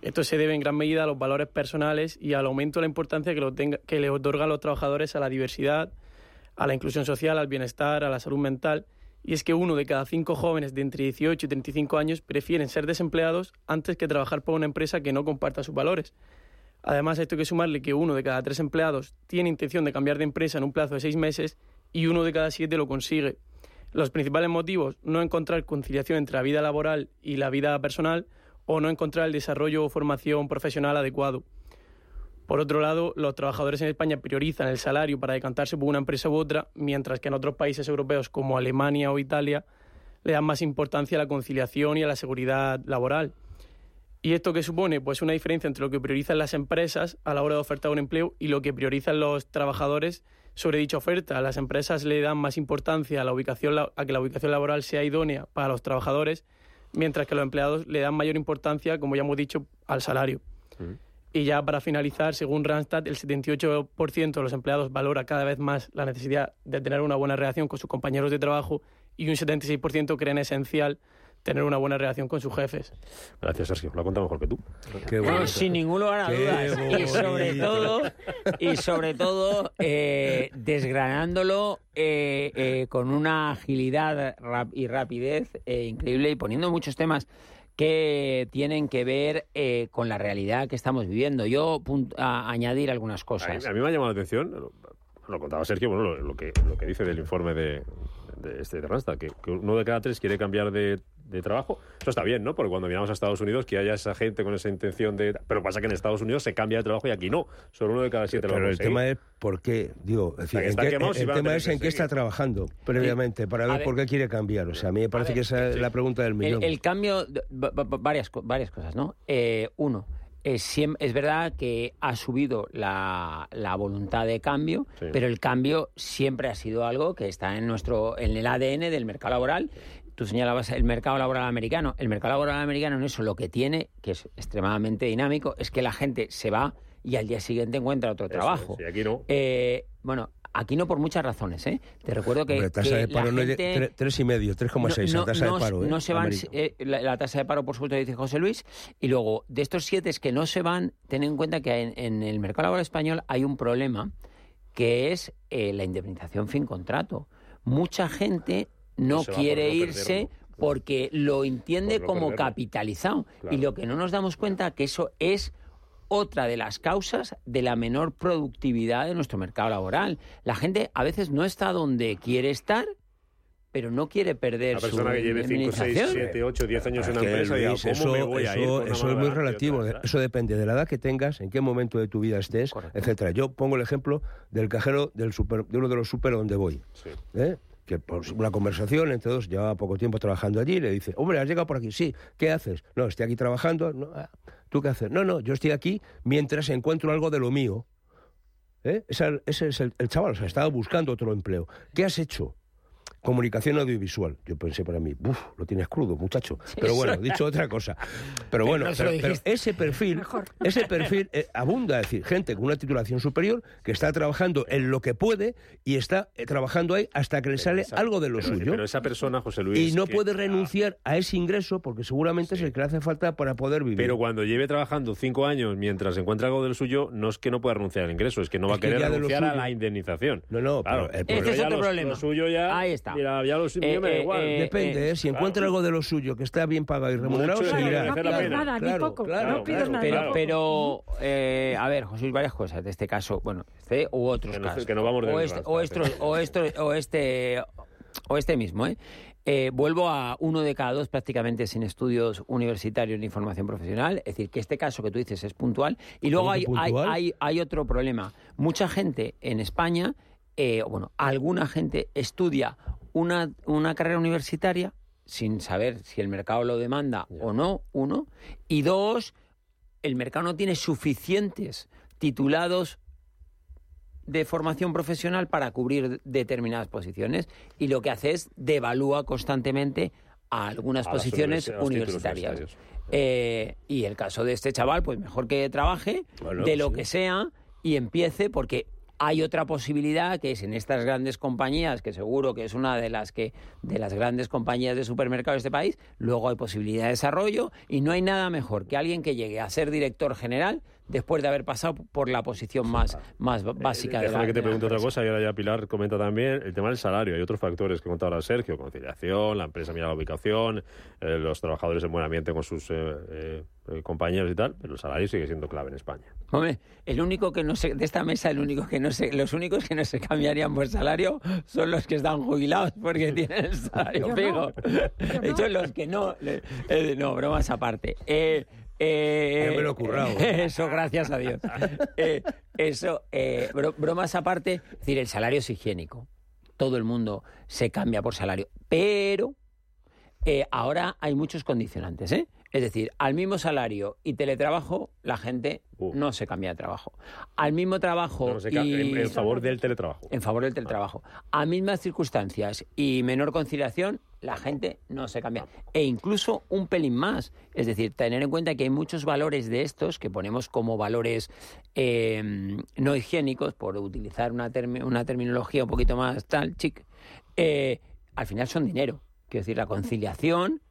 Speaker 14: Esto se debe en gran medida a los valores personales y al aumento de la importancia que, lo tenga- que le otorgan los trabajadores a la diversidad, a la inclusión social, al bienestar, a la salud mental. Y es que uno de cada cinco jóvenes de entre 18 y 35 años prefieren ser desempleados antes que trabajar por una empresa que no comparta sus valores. Además, esto hay que sumarle que uno de cada tres empleados tiene intención de cambiar de empresa en un plazo de seis meses y uno de cada siete lo consigue. Los principales motivos, no encontrar conciliación entre la vida laboral y la vida personal o no encontrar el desarrollo o formación profesional adecuado. Por otro lado, los trabajadores en España priorizan el salario para decantarse por una empresa u otra, mientras que en otros países europeos como Alemania o Italia le dan más importancia a la conciliación y a la seguridad laboral. ¿Y esto qué supone? Pues una diferencia entre lo que priorizan las empresas a la hora de ofertar un empleo y lo que priorizan los trabajadores sobre dicha oferta. Las empresas le dan más importancia a, la ubicación, a que la ubicación laboral sea idónea para los trabajadores, mientras que los empleados le dan mayor importancia, como ya hemos dicho, al salario. Y ya para finalizar, según Randstad, el 78% de los empleados valora cada vez más la necesidad de tener una buena relación con sus compañeros de trabajo y un 76% creen esencial tener una buena relación con sus jefes.
Speaker 10: Gracias, Sergio. Lo ha contado mejor que tú.
Speaker 12: Qué
Speaker 13: Bueno,
Speaker 12: bonito.
Speaker 13: sin ningún lugar a dudas. Y sobre todo, y sobre todo eh, desgranándolo eh, eh, con una agilidad rap- y rapidez eh, increíble y poniendo muchos temas que tienen que ver eh, con la realidad que estamos viviendo. Yo a añadir algunas
Speaker 10: A mí,
Speaker 13: cosas.
Speaker 10: a mí me ha llamado la atención, lo, lo contaba Sergio, bueno, lo, lo que, lo que dice del informe de, de este de Randstad, que, que uno de cada tres quiere cambiar de, de trabajo. Eso está bien, ¿no? Porque cuando miramos a Estados Unidos, que haya esa gente con esa intención de... Pero pasa que en Estados Unidos se cambia de trabajo y aquí no. Solo uno de cada siete lo va a
Speaker 12: Pero el tema es por qué, digo, es decir, en qué- el tema es en qué está trabajando previamente para ver
Speaker 13: ver.
Speaker 12: por qué quiere cambiar. O sea, a mí me parece
Speaker 13: ver,
Speaker 12: que esa es la pregunta del millón.
Speaker 13: El, el cambio, varias, varias cosas, ¿no? Eh, uno, es, es verdad que ha subido la, la voluntad de cambio,
Speaker 10: Sí.
Speaker 13: pero el cambio siempre ha sido algo que está en nuestro en el ADN del mercado laboral. Tú señalabas el mercado laboral americano. El mercado laboral americano en eso lo que tiene, que es extremadamente dinámico, es que la gente se va y al día siguiente encuentra otro
Speaker 10: Eso
Speaker 13: trabajo.
Speaker 10: y aquí no.
Speaker 13: Eh, bueno, aquí no por muchas razones, ¿eh? Te recuerdo que,
Speaker 12: Hombre, tasa
Speaker 13: que
Speaker 12: de paro
Speaker 13: la
Speaker 12: no es de
Speaker 13: gente-
Speaker 12: y medio, 3,6 la tasa
Speaker 13: no,
Speaker 12: de paro. ¿eh?
Speaker 13: no se van,
Speaker 12: América.
Speaker 13: eh, la, la tasa de paro, por supuesto, dice José Luis. Y luego, de estos siete que no se van, ten en cuenta que en, en el mercado laboral español hay un problema que es eh, la indemnización fin contrato. Mucha gente no quiere
Speaker 10: no
Speaker 13: irse
Speaker 10: perderlo.
Speaker 13: porque lo entiende
Speaker 10: Por no
Speaker 13: como
Speaker 10: perderlo.
Speaker 13: capitalizado.
Speaker 10: Claro.
Speaker 13: Y lo que no nos damos cuenta que eso es otra de las causas de la menor productividad de nuestro mercado laboral. La gente a veces no está donde quiere estar, pero no quiere perder
Speaker 10: Una persona
Speaker 13: su
Speaker 10: que lleve 5, 6,
Speaker 13: indemnización.
Speaker 10: 7, 8, 10 años en una empresa y diga,
Speaker 12: Luis,
Speaker 10: ¿cómo
Speaker 12: eso,
Speaker 10: me voy a ir?
Speaker 12: eso- eso es muy
Speaker 10: y
Speaker 12: relativo. de-
Speaker 10: atrás?
Speaker 12: Eso depende de la edad que tengas, en qué momento de tu vida estés,
Speaker 13: Correcto.
Speaker 12: etcétera. Yo pongo el ejemplo del cajero del super, de uno de los super donde voy.
Speaker 10: Sí.
Speaker 12: ¿eh? Que por una conversación entre dos, llevaba poco tiempo trabajando allí, le dice, hombre, has llegado por aquí, sí, ¿qué haces? No, estoy aquí trabajando, no, ah, ¿tú qué haces? No, no, yo estoy aquí mientras encuentro algo de lo mío. ¿Eh? Ese, es el, el chaval, o sea, estaba buscando otro empleo. ¿Qué has hecho? Comunicación audiovisual. Yo pensé para mí, uff, lo tienes crudo, muchacho. Pero bueno, dicho otra cosa. Pero bueno,
Speaker 13: no se lo
Speaker 12: pero, ese perfil, ese perfil eh, abunda, es decir, gente con una titulación superior que está trabajando en lo que puede y está eh, trabajando ahí hasta que le sale algo de lo
Speaker 10: pero,
Speaker 12: suyo.
Speaker 10: Pero esa persona, José Luis.
Speaker 12: y no
Speaker 10: que-
Speaker 12: puede renunciar a ese ingreso porque seguramente es el que le hace falta para poder vivir.
Speaker 10: Pero cuando lleve trabajando cinco años mientras encuentra algo de lo suyo, no es que no pueda renunciar al ingreso, es que no va a
Speaker 12: que
Speaker 10: querer renunciar a la indemnización.
Speaker 12: No, no,
Speaker 10: claro.
Speaker 12: pero el
Speaker 13: Este es otro problema.
Speaker 10: Lo suyo ya.
Speaker 13: Ahí está.
Speaker 10: Mira, ya lo suyo
Speaker 13: Eh,
Speaker 10: me da
Speaker 13: eh,
Speaker 10: igual.
Speaker 13: eh,
Speaker 12: Depende, ¿eh? si encuentra algo de lo suyo que está bien pagado y remunerado,
Speaker 10: Mucho
Speaker 12: seguirá.
Speaker 10: merece la
Speaker 11: pides nada, ni
Speaker 12: Claro,
Speaker 11: poco.
Speaker 12: claro,
Speaker 11: no pides
Speaker 12: claro,
Speaker 11: nada.
Speaker 13: Pero,
Speaker 10: Claro.
Speaker 13: pero eh, a ver, José, varias cosas de este caso, bueno, este u otros
Speaker 10: Que no-
Speaker 13: casos.
Speaker 10: que no vamos de
Speaker 13: o, este, o, estos- o, este, o este mismo, ¿eh? Eh, vuelvo a uno de cada dos prácticamente sin estudios universitarios ni formación profesional. Es decir, que este caso que tú dices es puntual. Y luego
Speaker 12: ¿Cómo
Speaker 13: hay, hay, hay otro problema. Mucha gente en España, eh, bueno, alguna gente estudia una, una carrera universitaria sin saber si el mercado lo demanda o no, uno. Y dos, el mercado no tiene suficientes titulados de formación profesional para cubrir determinadas posiciones y lo que hace es devalúa constantemente a algunas
Speaker 10: A
Speaker 13: posiciones universitarias. Eh, y el caso de este chaval, pues mejor que trabaje
Speaker 12: Bueno,
Speaker 13: de lo
Speaker 12: sí.
Speaker 13: que sea y empiece porque hay otra posibilidad que es en estas grandes compañías, que seguro que es una de las que de las grandes compañías de supermercados de este país, luego hay posibilidad de desarrollo y no hay nada mejor que alguien que llegue a ser director general después de haber pasado por la posición más, más básica de la
Speaker 10: Déjame que te pregunte otra cosa y ahora ya Pilar comenta también el tema del salario. Hay otros factores que contaba ahora Sergio, conciliación, la empresa mira la ubicación, eh, los trabajadores en buen ambiente con sus eh, eh, eh, compañeros y tal, pero el salario sigue siendo clave en España.
Speaker 13: Hombre, el único que no se, de esta mesa, el único que no se, los únicos que no se cambiarían por salario son los que están jubilados porque tienen el salario fijo.
Speaker 11: no.
Speaker 13: De hecho, los que no, eh, no, bromas aparte. Eh, eh,
Speaker 12: me lo he currado.
Speaker 13: Eso, gracias a Dios. Eh, eso, eh, bro- bromas aparte, es decir, el salario es higiénico. Todo el mundo se cambia por salario, pero eh, ahora hay muchos condicionantes, ¿eh? Es decir, al mismo salario y teletrabajo, la gente
Speaker 10: Uh.
Speaker 13: no se cambia de trabajo. Al mismo trabajo
Speaker 10: No, no sé, ca-
Speaker 13: y...
Speaker 10: en, en favor del teletrabajo.
Speaker 13: en favor del teletrabajo. A mismas circunstancias y menor conciliación, la gente no se cambia. E incluso un pelín más. Es decir, tener en cuenta que hay muchos valores de estos que ponemos como valores eh, no higiénicos, por utilizar una, termi- una terminología un poquito más tal, chic, eh, al final son dinero. Quiero decir, la conciliación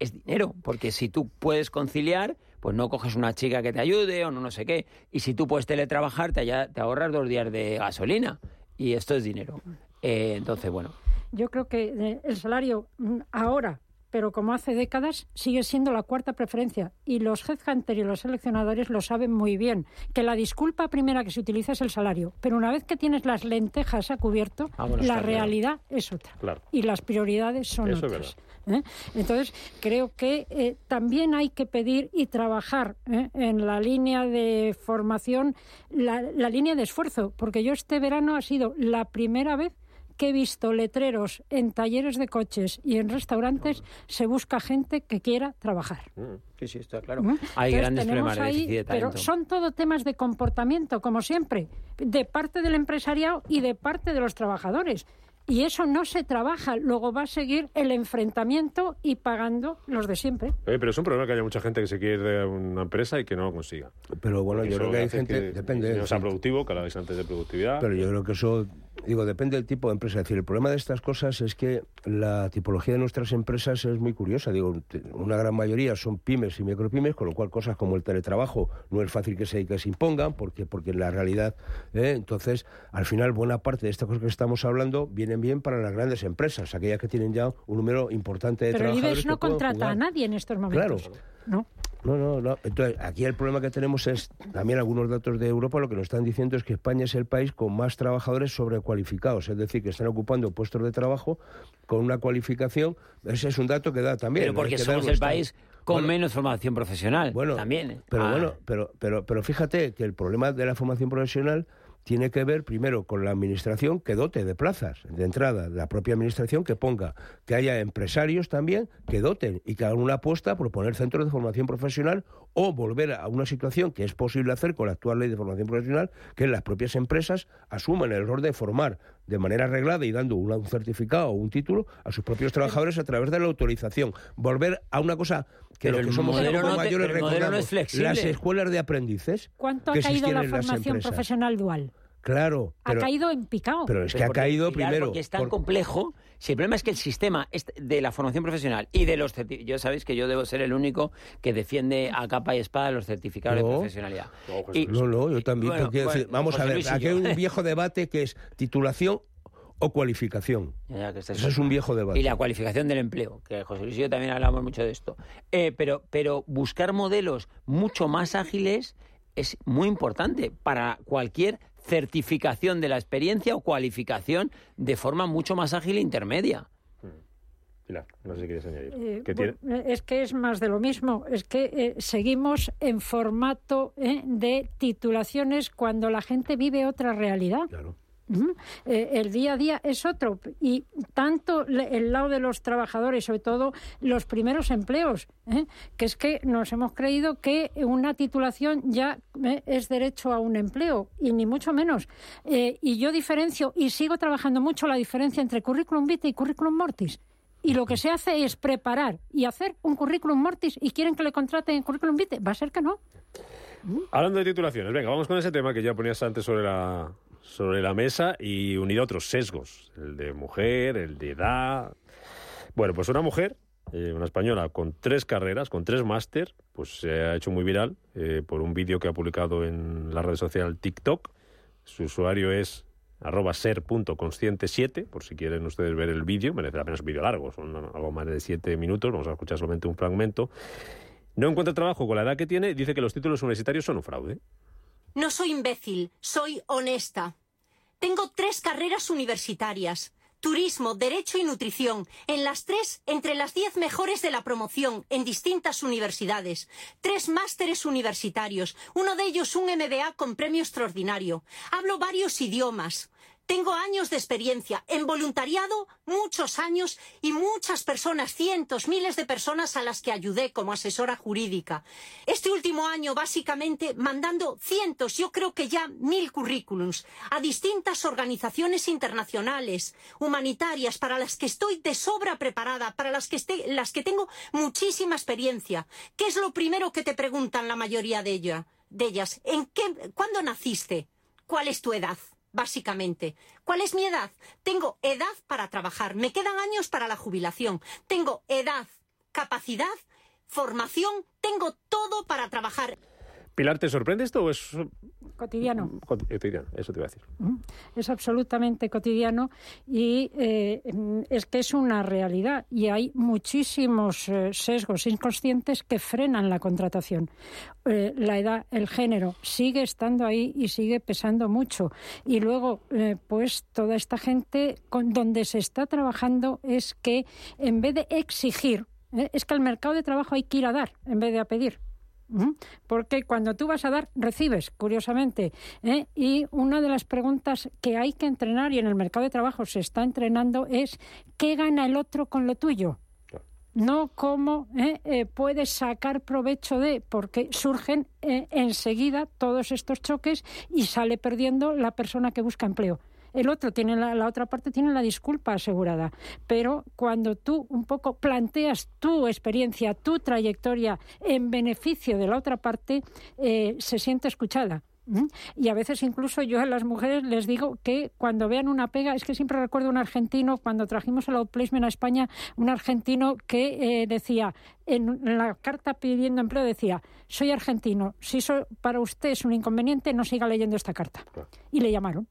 Speaker 13: es dinero, porque si tú puedes conciliar, pues no coges una chica que te ayude o no, no sé qué. Y si tú puedes teletrabajar, te, haya- te ahorras dos días de gasolina. Y esto es dinero. Eh, entonces, bueno.
Speaker 11: Yo creo que eh, el salario mm, ahora, pero como hace décadas, sigue siendo la cuarta preferencia. Y los headhunters y los seleccionadores lo saben muy bien. Que la disculpa primera que se utiliza es el salario. Pero una vez que tienes las lentejas a cubierto,
Speaker 10: Ah, bueno,
Speaker 11: la realidad es otra.
Speaker 10: Claro.
Speaker 11: Y las prioridades son
Speaker 10: Eso es
Speaker 11: otras. ¿Eh? Entonces, creo que eh, también hay que pedir y trabajar ¿eh? en la línea de formación, la, la línea de esfuerzo, porque yo este verano ha sido la primera vez que he visto letreros en talleres de coches y en restaurantes, se busca gente que quiera trabajar.
Speaker 13: Sí, sí, está claro.
Speaker 11: ¿Mm?
Speaker 13: Hay
Speaker 11: Entonces,
Speaker 13: grandes problemas de
Speaker 11: ahí-
Speaker 13: de talento.
Speaker 11: Pero son todo temas de comportamiento, como siempre, de parte del empresariado y de parte de los trabajadores. Y eso no se trabaja. Luego va a seguir el enfrentamiento y pagando los de siempre.
Speaker 10: Oye, pero es un problema que haya mucha gente que se quiere ir de una empresa y que no lo consiga.
Speaker 12: Pero bueno,
Speaker 10: Porque
Speaker 12: yo creo que hay gente,
Speaker 10: que
Speaker 12: depende.
Speaker 10: No sea productivo, que hablabais antes de productividad.
Speaker 12: Pero yo creo que eso, digo, depende del tipo de empresa. Es decir, el problema de estas cosas es que la tipología de nuestras empresas es muy curiosa. Digo, una gran mayoría son pymes y micropymes, con lo cual cosas como el teletrabajo no es fácil que se, que se impongan, porque, porque en la realidad, ¿eh? entonces, al final, buena parte de estas cosas que estamos hablando vienen bien para las grandes empresas, aquellas que tienen ya un número importante de
Speaker 11: Pero el
Speaker 12: trabajadores.
Speaker 11: IBEX no
Speaker 12: que pueden
Speaker 11: contrata
Speaker 12: jugar.
Speaker 11: a nadie en estos momentos.
Speaker 12: Claro.
Speaker 11: ¿no?
Speaker 12: No, no, no. Entonces, aquí el problema que tenemos es, también algunos datos de Europa lo que nos están diciendo es que España es el país con más trabajadores sobrecualificados, es decir, que están ocupando puestos de trabajo con una cualificación. Ese es un dato que da también.
Speaker 13: Pero porque
Speaker 12: que
Speaker 13: somos el país con
Speaker 12: Bueno,
Speaker 13: menos formación profesional.
Speaker 12: bueno,
Speaker 13: también. ¿eh?
Speaker 12: Pero
Speaker 13: Ah,
Speaker 12: bueno, pero, pero, pero fíjate que el problema de la formación profesional tiene que ver primero con la administración que dote de plazas de entrada, la propia administración que ponga, que haya empresarios también que doten y que hagan una apuesta por poner centros de formación profesional o volver a una situación que es posible hacer con la actual ley de formación profesional, que las propias empresas asuman el rol de formar de manera arreglada y dando un certificado o un título a sus propios trabajadores a través de la autorización. Volver a una cosa que
Speaker 13: Pero
Speaker 12: lo que
Speaker 13: el
Speaker 12: somos un poco mayores
Speaker 13: el modelo no
Speaker 12: recordamos,
Speaker 13: es flexible.
Speaker 12: las escuelas de aprendices
Speaker 11: ¿Cuánto ha caído la formación profesional dual?
Speaker 12: Claro,
Speaker 11: Ha caído en picado.
Speaker 12: pero es que ha caído primero.
Speaker 13: Porque es tan
Speaker 12: por-
Speaker 13: complejo. Si el problema es que el sistema de la formación profesional y de los certi- yo sabéis que yo debo ser el único que defiende a capa y espada los certificados de
Speaker 12: No.
Speaker 13: profesionalidad. Y-
Speaker 12: No, no, yo también.
Speaker 13: Bueno,
Speaker 12: vamos
Speaker 13: José
Speaker 12: a ver, aquí hay un viejo debate que es titulación o cualificación.
Speaker 13: Ya que
Speaker 12: Eso es un viejo debate.
Speaker 13: Y la cualificación del empleo, que José Luis y yo también hablamos mucho de esto. Eh, pero, pero buscar modelos mucho más ágiles es muy importante para cualquier certificación de la experiencia o cualificación de forma mucho más ágil e intermedia.
Speaker 10: Pilar, no sé si quieres añadir.
Speaker 11: Eh,
Speaker 10: ¿Qué tiene?
Speaker 11: bueno, es que es más de lo mismo. Es que eh, seguimos en formato eh, de titulaciones cuando la gente vive otra realidad. Ujú. Eh, el día a día es otro y tanto el lado de los trabajadores, sobre todo los primeros empleos, ¿eh? que es que nos hemos creído que una titulación ya eh, es derecho a un empleo y ni mucho menos. Y yo diferencio y sigo trabajando mucho la diferencia entre currículum vitae y currículum mortis. Y lo que se hace es preparar y hacer un currículum mortis y quieren que le contraten en currículum vitae. Va a ser que no.
Speaker 10: Hablando de titulaciones, venga, vamos con ese tema que ya ponías antes sobre la, sobre la mesa y unido a otros sesgos, el de mujer, el de edad. Bueno, pues una mujer, eh, una española con tres carreras, con tres máster, pues se ha hecho muy viral eh, por un vídeo que ha publicado en la red social TikTok. Su usuario es arroba ser.consciente7, por si quieren ustedes ver el vídeo, merece la pena, un vídeo largo, son algo más de siete minutos, vamos a escuchar solamente un fragmento. No encuentra trabajo con la edad que tiene, dice que los títulos universitarios son un fraude.
Speaker 15: No soy imbécil, soy honesta. Tengo tres carreras universitarias. Turismo, Derecho y Nutrición. En las tres, entre las diez mejores de la promoción, en distintas universidades. Tres másteres universitarios. Uno de ellos un MBA con premio extraordinario. Hablo varios idiomas. Tengo años de experiencia en voluntariado, muchos años y muchas personas, cientos, miles de personas a las que ayudé como asesora jurídica. Este último año, básicamente, mandando cientos, yo creo que ya mil currículums a distintas organizaciones internacionales, humanitarias, para las que estoy de sobra preparada, para las que, esté- las que tengo muchísima experiencia. ¿Qué es lo primero que te preguntan la mayoría de, ella, de ellas? ¿En qué, ¿Cuándo naciste? ¿Cuál es tu edad? Básicamente. ¿Cuál es mi edad? Tengo edad para trabajar. Me quedan años para la jubilación. Tengo edad, capacidad, formación. Tengo todo para trabajar.
Speaker 10: Pilar, ¿te sorprende esto o es
Speaker 11: Cotidiano.
Speaker 10: cotidiano? Eso te iba a decir.
Speaker 11: Es absolutamente cotidiano y eh, mm, es que es una realidad y hay muchísimos eh, sesgos inconscientes que frenan la contratación. Eh, la edad, el género sigue estando ahí y sigue pesando mucho. Y luego, eh, pues toda esta gente con donde se está trabajando es que en vez de exigir, eh, es que al mercado de trabajo hay que ir a dar en vez de a pedir. Porque cuando tú vas a dar, recibes, curiosamente. ¿eh? Y una de las preguntas que hay que entrenar, y en el mercado de trabajo se está entrenando, es ¿qué gana el otro con lo tuyo? No cómo ¿eh? Eh, puedes sacar provecho de, porque surgen eh, enseguida todos estos choques y sale perdiendo la persona que busca empleo. El otro tiene la, la otra parte tiene la disculpa asegurada, pero cuando tú un poco planteas tu experiencia, tu trayectoria en beneficio de la otra parte, eh, se siente escuchada. Y a veces incluso yo a las mujeres les digo que cuando vean una pega, es que siempre recuerdo un argentino, cuando trajimos el outplacement a España, un argentino que eh, decía, en la carta pidiendo empleo decía, soy argentino, si eso para usted es un inconveniente, no siga leyendo esta carta. Y le llamaron.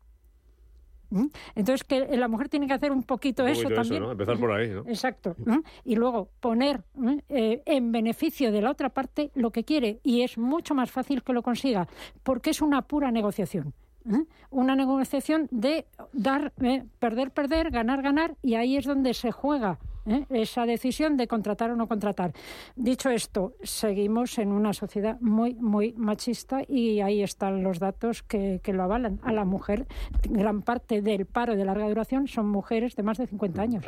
Speaker 11: ¿Mm? Entonces, que la mujer tiene que hacer un poquito,
Speaker 10: Un
Speaker 11: eso también.
Speaker 10: ¿no? Empezar por ahí, ¿no?
Speaker 11: Exacto. ¿no? Y luego poner eh, en beneficio de la otra parte lo que quiere. Y es mucho más fácil que lo consiga, porque es una pura negociación. ¿Eh? Una negociación de dar, eh, perder, perder, ganar, ganar, y ahí es donde se juega ¿eh? esa decisión de contratar o no contratar. Dicho esto, seguimos en una sociedad muy, muy machista y ahí están los datos que, que lo avalan. A la mujer, gran parte del paro de larga duración son mujeres de más de 50 años.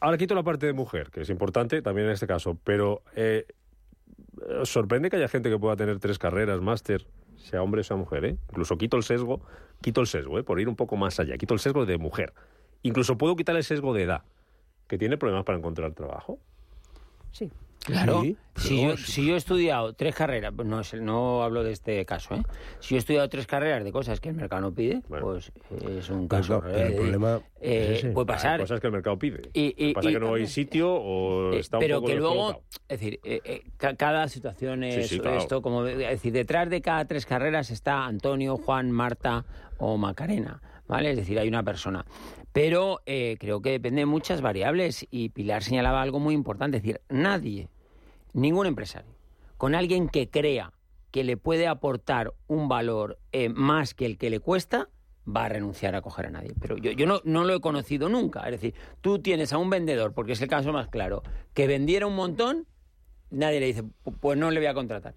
Speaker 10: Ahora quito la parte de mujer, que es importante también en este caso, pero eh, ¿os sorprende que haya gente que pueda tener tres carreras, máster, sea hombre o sea mujer? ¿eh? Incluso quito el sesgo quito el sesgo, ¿eh? por ir un poco más allá, quito el sesgo de mujer. Incluso puedo quitar el sesgo de edad, que tiene problemas para encontrar trabajo.
Speaker 11: Sí.
Speaker 13: Claro,
Speaker 10: Sí,
Speaker 13: si, yo, si yo he estudiado tres carreras, no, no hablo de este caso, ¿eh? si yo he estudiado tres carreras de cosas que el mercado no pide, pues es un
Speaker 12: Pues
Speaker 13: caso.
Speaker 12: pero el
Speaker 13: eh,
Speaker 12: problema
Speaker 13: eh,
Speaker 12: es ese.
Speaker 13: puede pasar.
Speaker 10: Hay cosas que el mercado pide.
Speaker 13: Y- y-
Speaker 10: pasa
Speaker 13: y-
Speaker 10: que no hay sitio o
Speaker 13: Eh,
Speaker 10: está un
Speaker 13: pero
Speaker 10: poco
Speaker 13: que luego, es decir, eh, eh, ca- cada situación es
Speaker 10: sí, claro.
Speaker 13: esto, como es decir, detrás de cada tres carreras está Antonio, Juan, Marta o Macarena, ¿vale? Es decir, hay una persona. Pero eh, creo que depende de muchas variables y Pilar señalaba algo muy importante, es decir, nadie, ningún empresario, con alguien que crea que le puede aportar un valor eh, más que el que le cuesta, va a renunciar a coger a nadie. Pero yo, yo no, no lo he conocido nunca. Es decir, tú tienes a un vendedor, porque es el caso más claro, que vendiera un montón, nadie le dice, "Pu- pues no le voy a contratar.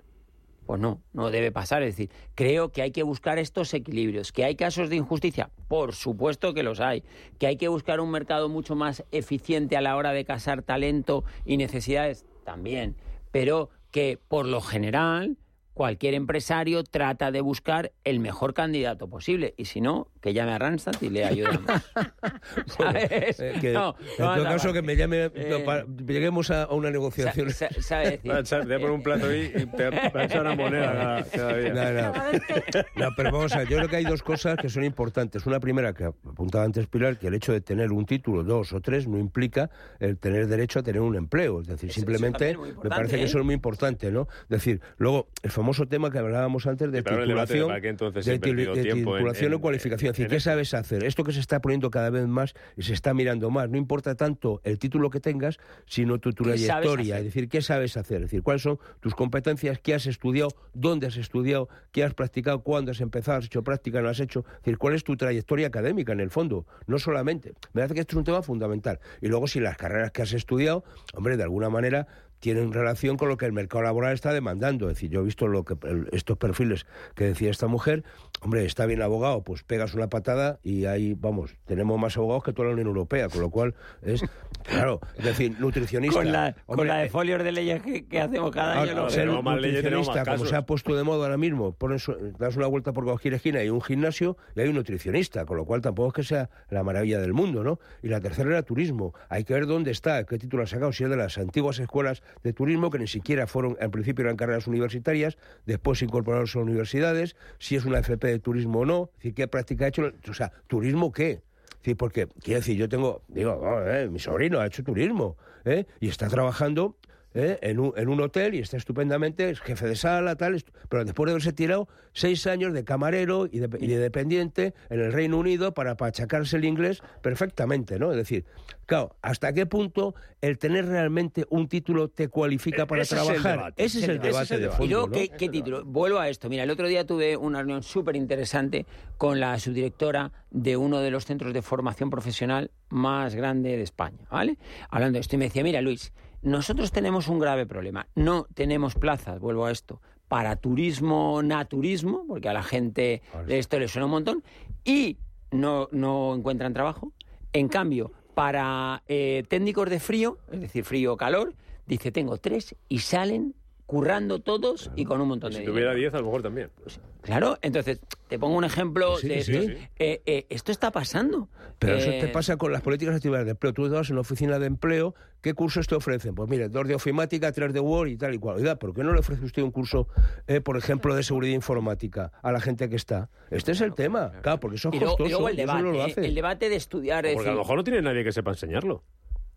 Speaker 13: Pues no, no debe pasar. Es decir, creo que hay que buscar estos equilibrios. ¿Que hay casos de injusticia? Por supuesto que los hay. ¿Que hay que buscar un mercado mucho más eficiente a la hora de casar talento y necesidades? También. Pero que por lo general cualquier empresario trata de buscar el mejor candidato posible. Y si no, que llame a Randstad y le ayudamos. ¿Sabes?
Speaker 12: Eh, que-
Speaker 13: No,
Speaker 12: en
Speaker 13: no
Speaker 12: todo
Speaker 13: anda
Speaker 12: caso, que me llame,
Speaker 13: Eh,
Speaker 12: para- lleguemos a, a una negociación.
Speaker 13: sa- sa- sabe decir.
Speaker 10: Va a echar- te voy a poner un plato ahí y te va a echar una moneda cada, cada día.
Speaker 12: No, no. No, pero vamos a ver, yo creo que hay dos cosas que son importantes. Una primera, que apuntaba antes Pilar, que el hecho de tener un título, dos o tres, no implica el tener derecho a tener un empleo. Es decir, simplemente
Speaker 13: es
Speaker 12: me parece que
Speaker 13: ¿eh?
Speaker 12: eso es muy importante, ¿no? Es decir, luego, el famoso tema que hablábamos antes de
Speaker 10: pero de
Speaker 12: titulación,
Speaker 10: para qué entonces
Speaker 12: de, de titulación
Speaker 10: en-
Speaker 12: o cualificación. Es decir,
Speaker 10: en
Speaker 12: ¿qué sabes hacer? Esto que se está poniendo cada vez más y se está mirando más. No importa tanto el título que tengas, sino tu
Speaker 13: ¿Qué sabes
Speaker 12: trayectoria. Es decir, ¿qué sabes hacer? Es decir, cuáles son tus competencias, qué has estudiado, dónde has estudiado, qué has practicado, cuándo has empezado, has hecho práctica, no has hecho. Es decir, cuál es tu trayectoria académica en el fondo. No solamente. Me parece que esto es un tema fundamental. Y luego, si las carreras que has estudiado, hombre, de alguna manera tienen relación con lo que el mercado laboral está demandando. Es decir, yo he visto lo que el- estos perfiles que decía esta mujer, hombre, está bien abogado, pues pegas una patada y ahí, vamos, tenemos más abogados que toda la Unión Europea, con lo cual es, claro, es decir, nutricionista.
Speaker 13: Con la, con la de folios de leyes que, que hacemos cada año.
Speaker 12: Ahora,
Speaker 13: lo
Speaker 12: ser
Speaker 13: vemos.
Speaker 12: nutricionista, como se ha puesto de moda ahora mismo, pones, das una vuelta por cualquier esquina y hay un gimnasio y hay un nutricionista, con lo cual tampoco es que sea la maravilla del mundo, ¿no? Y la tercera era turismo. Hay que ver dónde está, qué título ha sacado, si es de las antiguas escuelas de turismo, que ni siquiera fueron, al principio eran carreras universitarias, después se incorporaron a universidades, si es una FP de turismo o no, qué práctica ha hecho, o sea, ¿turismo qué? Decir, porque, quiero decir, yo tengo, digo, oh, eh, mi sobrino ha hecho turismo, ¿eh? Y está trabajando ¿eh? en, un, en un hotel y está estupendamente, es jefe de sala, tal, pero después de haberse tirado seis años de camarero y de, y de dependiente en el Reino Unido para pachacarse el inglés perfectamente, ¿no? Es decir, claro, ¿hasta qué punto el tener realmente un título te cualifica para
Speaker 10: Ese es el
Speaker 12: trabajar?
Speaker 10: debate.
Speaker 12: Ese es el debate de fondo,
Speaker 13: Y luego,
Speaker 12: ¿no?
Speaker 13: ¿qué, qué título? Vuelvo a esto. Mira, el otro día tuve una reunión súper interesante con la subdirectora de uno de los centros de formación profesional más grande de España, ¿vale? Hablando de esto. Y me decía, mira, Luis, nosotros tenemos un grave problema. No tenemos plazas, vuelvo a esto, para turismo, naturismo, porque a la gente esto le suena un montón, y no, no encuentran trabajo. En cambio, para eh, técnicos de frío, es decir, frío o calor, dice, tengo tres y salen currando todos y con un montón de
Speaker 10: Si
Speaker 13: dinero.
Speaker 10: tuviera 10, a lo mejor también.
Speaker 13: Claro, entonces te pongo un ejemplo
Speaker 12: Sí,
Speaker 13: de
Speaker 12: sí,
Speaker 13: esto.
Speaker 12: sí.
Speaker 13: Eh, eh, esto está pasando.
Speaker 12: Pero eso
Speaker 13: Eh,
Speaker 12: te pasa con las políticas activas de empleo. Tú vas en una oficina de empleo, ¿qué cursos te ofrecen? Pues mire, dos de ofimática, tres de Word y tal y cual. Oiga, ¿por qué no le ofrece usted un curso, eh, por ejemplo, de seguridad informática a la gente que está? Este es el tema, claro, porque eso es
Speaker 13: y luego, y
Speaker 12: costoso.
Speaker 13: luego el
Speaker 12: y eso
Speaker 13: debate,
Speaker 12: no lo
Speaker 13: ¿eh?
Speaker 12: hace.
Speaker 13: el debate de estudiar. es
Speaker 10: Porque a lo mejor no tiene nadie que sepa enseñarlo.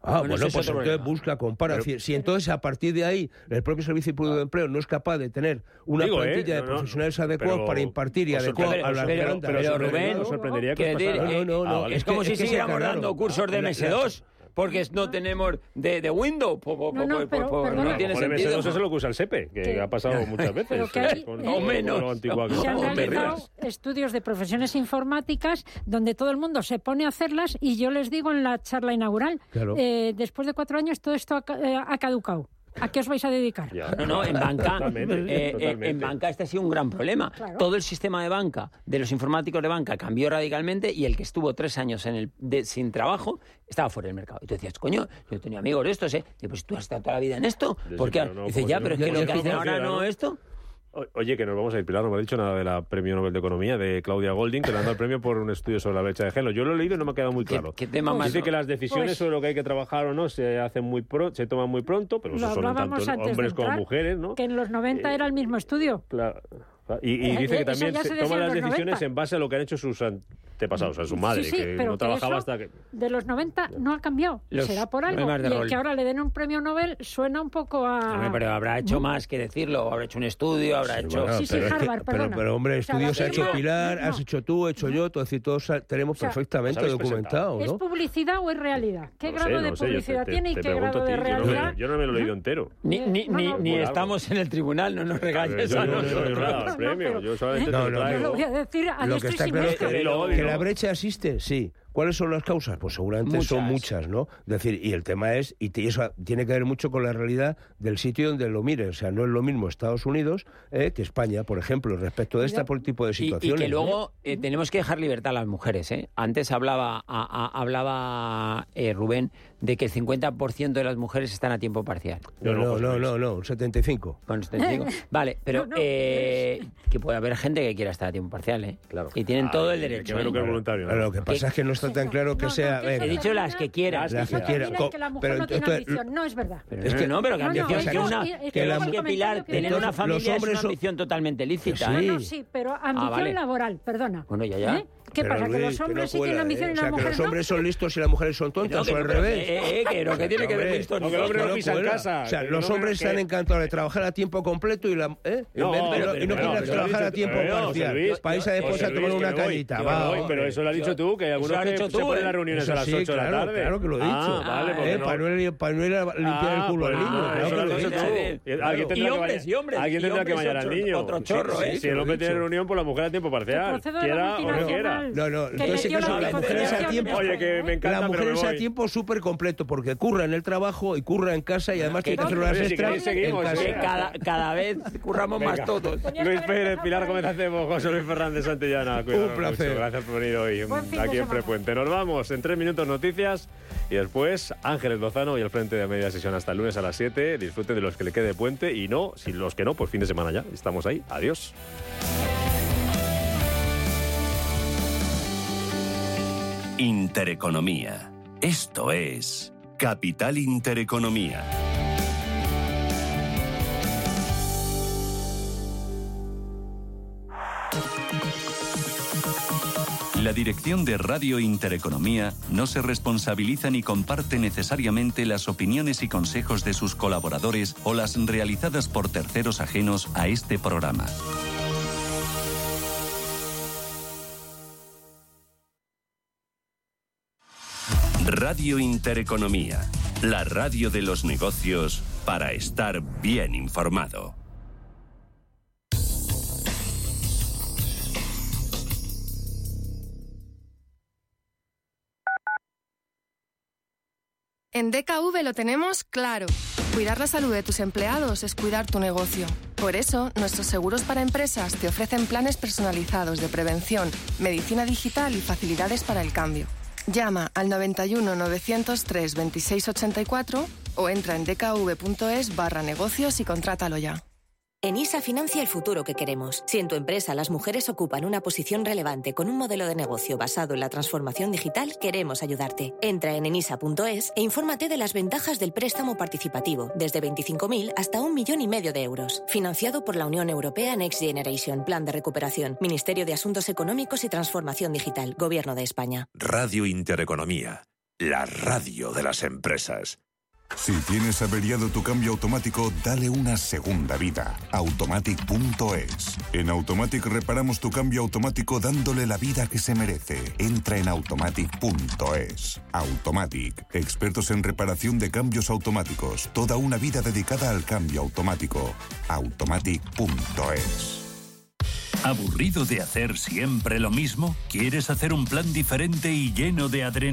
Speaker 12: Ah,
Speaker 13: Bueno,
Speaker 12: pues entonces
Speaker 13: problema.
Speaker 12: busca, compara.
Speaker 10: Pero-
Speaker 12: Si- entonces a partir de ahí el propio Servicio Público de Empleo no es capaz de tener una
Speaker 10: Digo, ¿eh?
Speaker 12: plantilla de
Speaker 10: No, no,
Speaker 12: profesionales adecuados para impartir y
Speaker 10: os
Speaker 12: adecuados a las
Speaker 13: pero- pero, Rubén,
Speaker 10: sorprendería que
Speaker 12: No, no, no,
Speaker 10: Ah,
Speaker 13: es como si siguiéramos dando cursos de
Speaker 12: La- la-
Speaker 13: MS2 porque no tenemos de, de Windows. Po- po-
Speaker 11: No, no,
Speaker 13: po-
Speaker 11: pero-
Speaker 13: no tiene sentido.
Speaker 10: MS2 es lo que usa el SEPE, que
Speaker 11: Que-
Speaker 10: ha pasado muchas veces.
Speaker 11: Pero que hay,
Speaker 10: con-
Speaker 11: eh,
Speaker 13: o menos.
Speaker 10: lo antigua que
Speaker 11: Se han realizado estudios de profesiones informáticas donde todo el mundo se pone a hacerlas y yo les digo en la charla inaugural,
Speaker 12: Claro.
Speaker 11: eh, después de cuatro años todo esto ha, eh, ha caducado. ¿A qué os vais a dedicar?
Speaker 10: Ya.
Speaker 13: No, no, en banca,
Speaker 10: Totalmente,
Speaker 13: eh, eh,
Speaker 10: totalmente.
Speaker 13: en banca este ha sido un gran problema.
Speaker 11: Claro.
Speaker 13: Todo el sistema de banca, de los informáticos de banca, cambió radicalmente y el que estuvo tres años en el, de- sin trabajo estaba fuera del mercado. Y tú decías, coño, yo tenía amigos de estos, ¿eh? Digo, pues tú has estado toda la vida en esto.
Speaker 10: Sí,
Speaker 13: ¿Por qué?
Speaker 10: no,
Speaker 13: Dice, ya,
Speaker 10: no-
Speaker 13: pero es que lo que hacen ahora ¿no? esto.
Speaker 10: Oye, que nos vamos a ir, Pilar, no me ha dicho nada de la Premio Nobel de Economía de Claudia Golding, que le han dado el premio por un estudio sobre la brecha de género. Yo lo he leído y no me ha quedado muy claro.
Speaker 13: qué tema más-
Speaker 10: Dice que las decisiones
Speaker 11: Pues-
Speaker 10: sobre lo que hay que trabajar o no se hacen muy pro- se toman muy pronto, pero eso son tanto hombres como
Speaker 11: entrar,
Speaker 10: mujeres, ¿no?
Speaker 11: Que en los 90 era el mismo estudio.
Speaker 10: Claro. Y, y
Speaker 11: Eh,
Speaker 10: dice
Speaker 11: eh,
Speaker 10: que también se toman las decisiones
Speaker 11: 90.
Speaker 10: en base a lo que han hecho sus antepasados, a su madre,
Speaker 11: Sí, sí,
Speaker 10: que
Speaker 11: pero
Speaker 10: no
Speaker 11: que
Speaker 10: trabajaba hasta que...
Speaker 11: De los 90 no ha cambiado.
Speaker 13: Los
Speaker 11: Será por algo. Y el que ahora le den un premio Nobel suena un poco a...
Speaker 13: Pero habrá hecho más que decirlo, habrá hecho un estudio, habrá hecho...
Speaker 12: Bueno,
Speaker 11: Sí, sí,
Speaker 12: pero, es que-
Speaker 11: Harvard,
Speaker 12: pero,
Speaker 11: perdona.
Speaker 12: pero, hombre,
Speaker 11: O sea,
Speaker 12: estudios ha hecho Pilar,
Speaker 11: no.
Speaker 12: has hecho tú, he hecho yo, todo, decir, todos tenemos
Speaker 11: sea,
Speaker 12: perfectamente documentado,
Speaker 11: ¿Es publicidad o es realidad? ¿Qué
Speaker 10: No
Speaker 11: grado
Speaker 10: sé,
Speaker 11: de
Speaker 10: sé, te-
Speaker 11: publicidad tiene y qué grado
Speaker 10: a
Speaker 11: de
Speaker 10: ti, yo no me-
Speaker 11: realidad?
Speaker 10: Yo no me lo he leído entero.
Speaker 13: Ni, estamos en el tribunal, no nos regañes a
Speaker 10: no, no,
Speaker 13: nosotros.
Speaker 10: No, nada,
Speaker 11: No,
Speaker 10: premio,
Speaker 11: pero-
Speaker 10: yo solamente
Speaker 11: ¿eh?
Speaker 10: te
Speaker 12: No,
Speaker 10: lo
Speaker 12: no,
Speaker 10: traigo.
Speaker 11: Lo voy a decir a
Speaker 12: Lo que
Speaker 11: y
Speaker 12: está claro es que, que la brecha existe, sí. ¿Cuáles son las causas? Pues seguramente son
Speaker 13: Muchas.
Speaker 12: muchas, ¿no? Es decir, y el tema es, y te- y eso tiene que ver mucho con la realidad del sitio donde lo mires. O sea, no es lo mismo Estados Unidos eh, que España, por ejemplo, respecto de este tipo de
Speaker 13: Y, y
Speaker 12: situaciones.
Speaker 13: que luego eh, tenemos que dejar libertad a las mujeres. ¿eh? Antes hablaba, a- a- hablaba eh, Rubén de que el 50% de las mujeres están a tiempo parcial.
Speaker 12: No, no, no, no, no, un 75.
Speaker 13: Bueno, esto te digo. Vale, pero
Speaker 11: No, no.
Speaker 13: eh, que puede haber gente que quiera estar a tiempo parcial, ¿eh?
Speaker 10: Claro.
Speaker 13: Y tienen
Speaker 10: Ah,
Speaker 13: todo el derecho. ¿eh?
Speaker 10: que voluntario.
Speaker 12: Lo que pasa es que no está tan claro que
Speaker 11: No, no,
Speaker 12: sea...
Speaker 11: que
Speaker 12: venga,
Speaker 13: He dicho las que quieran.
Speaker 12: Las que quieran.
Speaker 11: que la mujer
Speaker 12: Pero
Speaker 11: no tiene ambición. No es verdad.
Speaker 13: Pero
Speaker 12: Es que-
Speaker 13: no, pero que
Speaker 11: No, no,
Speaker 13: ambición
Speaker 11: es
Speaker 13: que una...
Speaker 11: que
Speaker 13: Pilar,
Speaker 11: que
Speaker 13: tener una familia es una ambición totalmente lícita.
Speaker 11: No,
Speaker 13: ¿eh?
Speaker 11: no, sí, pero ambición
Speaker 13: vale.
Speaker 11: laboral, perdona.
Speaker 13: Bueno, ya, ya.
Speaker 11: ¿Eh? ¿Qué
Speaker 12: Pero,
Speaker 11: pasa? ¿Que los hombres
Speaker 12: no
Speaker 11: sí tienen ambición
Speaker 12: ¿eh?
Speaker 11: y
Speaker 12: O
Speaker 11: las
Speaker 12: sea, que
Speaker 11: mujeres
Speaker 12: los
Speaker 11: no?
Speaker 12: hombres son listos y las mujeres son tontas,
Speaker 13: No,
Speaker 12: o al revés.
Speaker 13: eh, eh, que lo que tiene que ver
Speaker 12: Hombre,
Speaker 13: listo
Speaker 10: no, que el hombre no
Speaker 12: no
Speaker 10: pisa en casa,
Speaker 12: O sea, los
Speaker 10: no
Speaker 12: hombres están encantados de trabajar a tiempo completo y, la, ¿eh?
Speaker 10: No,
Speaker 12: y no quieren trabajar a tiempo parcial. Para irse después a tomar una cañita.
Speaker 10: pero eso lo has dicho tú, que algunos que se ponen
Speaker 13: ¿eh?
Speaker 10: las reuniones
Speaker 12: Eso
Speaker 10: a las
Speaker 12: sí,
Speaker 10: 8 de la tarde.
Speaker 12: Claro que lo he
Speaker 10: Ah,
Speaker 12: dicho.
Speaker 10: vale, porque
Speaker 12: Eh,
Speaker 10: no-
Speaker 12: para, no ir, no a limpiar el
Speaker 10: Ah,
Speaker 12: culo al
Speaker 10: pues,
Speaker 12: niño.
Speaker 10: Y
Speaker 13: hombres, y hombres,
Speaker 10: Alguien tendrá que bañar al niño.
Speaker 13: otro chorro, ¿eh?
Speaker 10: Si el hombre tiene reunión, pues la mujer a tiempo parcial. Quiera o no quiera.
Speaker 11: Multinacional.
Speaker 12: No, no,
Speaker 11: Que
Speaker 12: entonces
Speaker 11: la
Speaker 12: son las mujeres a tiempo.
Speaker 10: Oye, que me encanta,
Speaker 12: La
Speaker 10: pero
Speaker 12: mujer
Speaker 10: me
Speaker 12: es a tiempo súper completo porque curra en el trabajo y curra en casa y además tiene que hacer horas extras.
Speaker 10: ¿eh?
Speaker 13: Que cada, cada vez curramos más todos.
Speaker 10: Luis Pérez, Pilar Gómez Hacemos, José Luis Fernández Santillana. Cuidado
Speaker 12: Un placer.
Speaker 10: mucho. Gracias por venir hoy aquí en
Speaker 11: semana.
Speaker 10: Frepuente. Nos vamos en tres minutos noticias y después Ángeles Lozano y al frente de media sesión hasta el lunes a las 7. Disfruten de los que le quede puente y no, si los que no, pues fin de semana ya. Estamos ahí. Adiós.
Speaker 16: Intereconomía. Esto es Capital Intereconomía. La dirección de Radio Intereconomía no se responsabiliza ni comparte necesariamente las opiniones y consejos de sus colaboradores o las realizadas por terceros ajenos a este programa. Radio Intereconomía, la radio de los negocios para estar bien informado.
Speaker 17: En DKV lo tenemos claro. Cuidar la salud de tus empleados es cuidar tu negocio. Por eso, nuestros seguros para empresas te ofrecen planes personalizados de prevención, medicina digital y facilidades para el cambio. Llama al 91 903 2684 o entra en dkv.es barra negocios y contrátalo ya.
Speaker 18: ENISA financia el futuro que queremos. Si en tu empresa las mujeres ocupan una posición relevante con un modelo de negocio basado en la transformación digital, queremos ayudarte. Entra en enisa.es e infórmate de las ventajas del préstamo participativo, desde 25.000 hasta un millón y medio de euros. Financiado por la Unión Europea Next Generation, Plan de Recuperación, Ministerio de Asuntos Económicos y Transformación Digital, Gobierno de España.
Speaker 19: Radio Intereconomía, la radio de las empresas.
Speaker 20: Si tienes averiado tu cambio automático, dale una segunda vida. Automatic.es. En Automatic reparamos tu cambio automático dándole la vida que se merece. Entra en Automatic.es. Automatic. Expertos en reparación de cambios automáticos. Toda una vida dedicada al cambio automático. Automatic.es.
Speaker 4: ¿Aburrido de hacer siempre lo mismo? ¿Quieres hacer un plan diferente y lleno de adrenalina?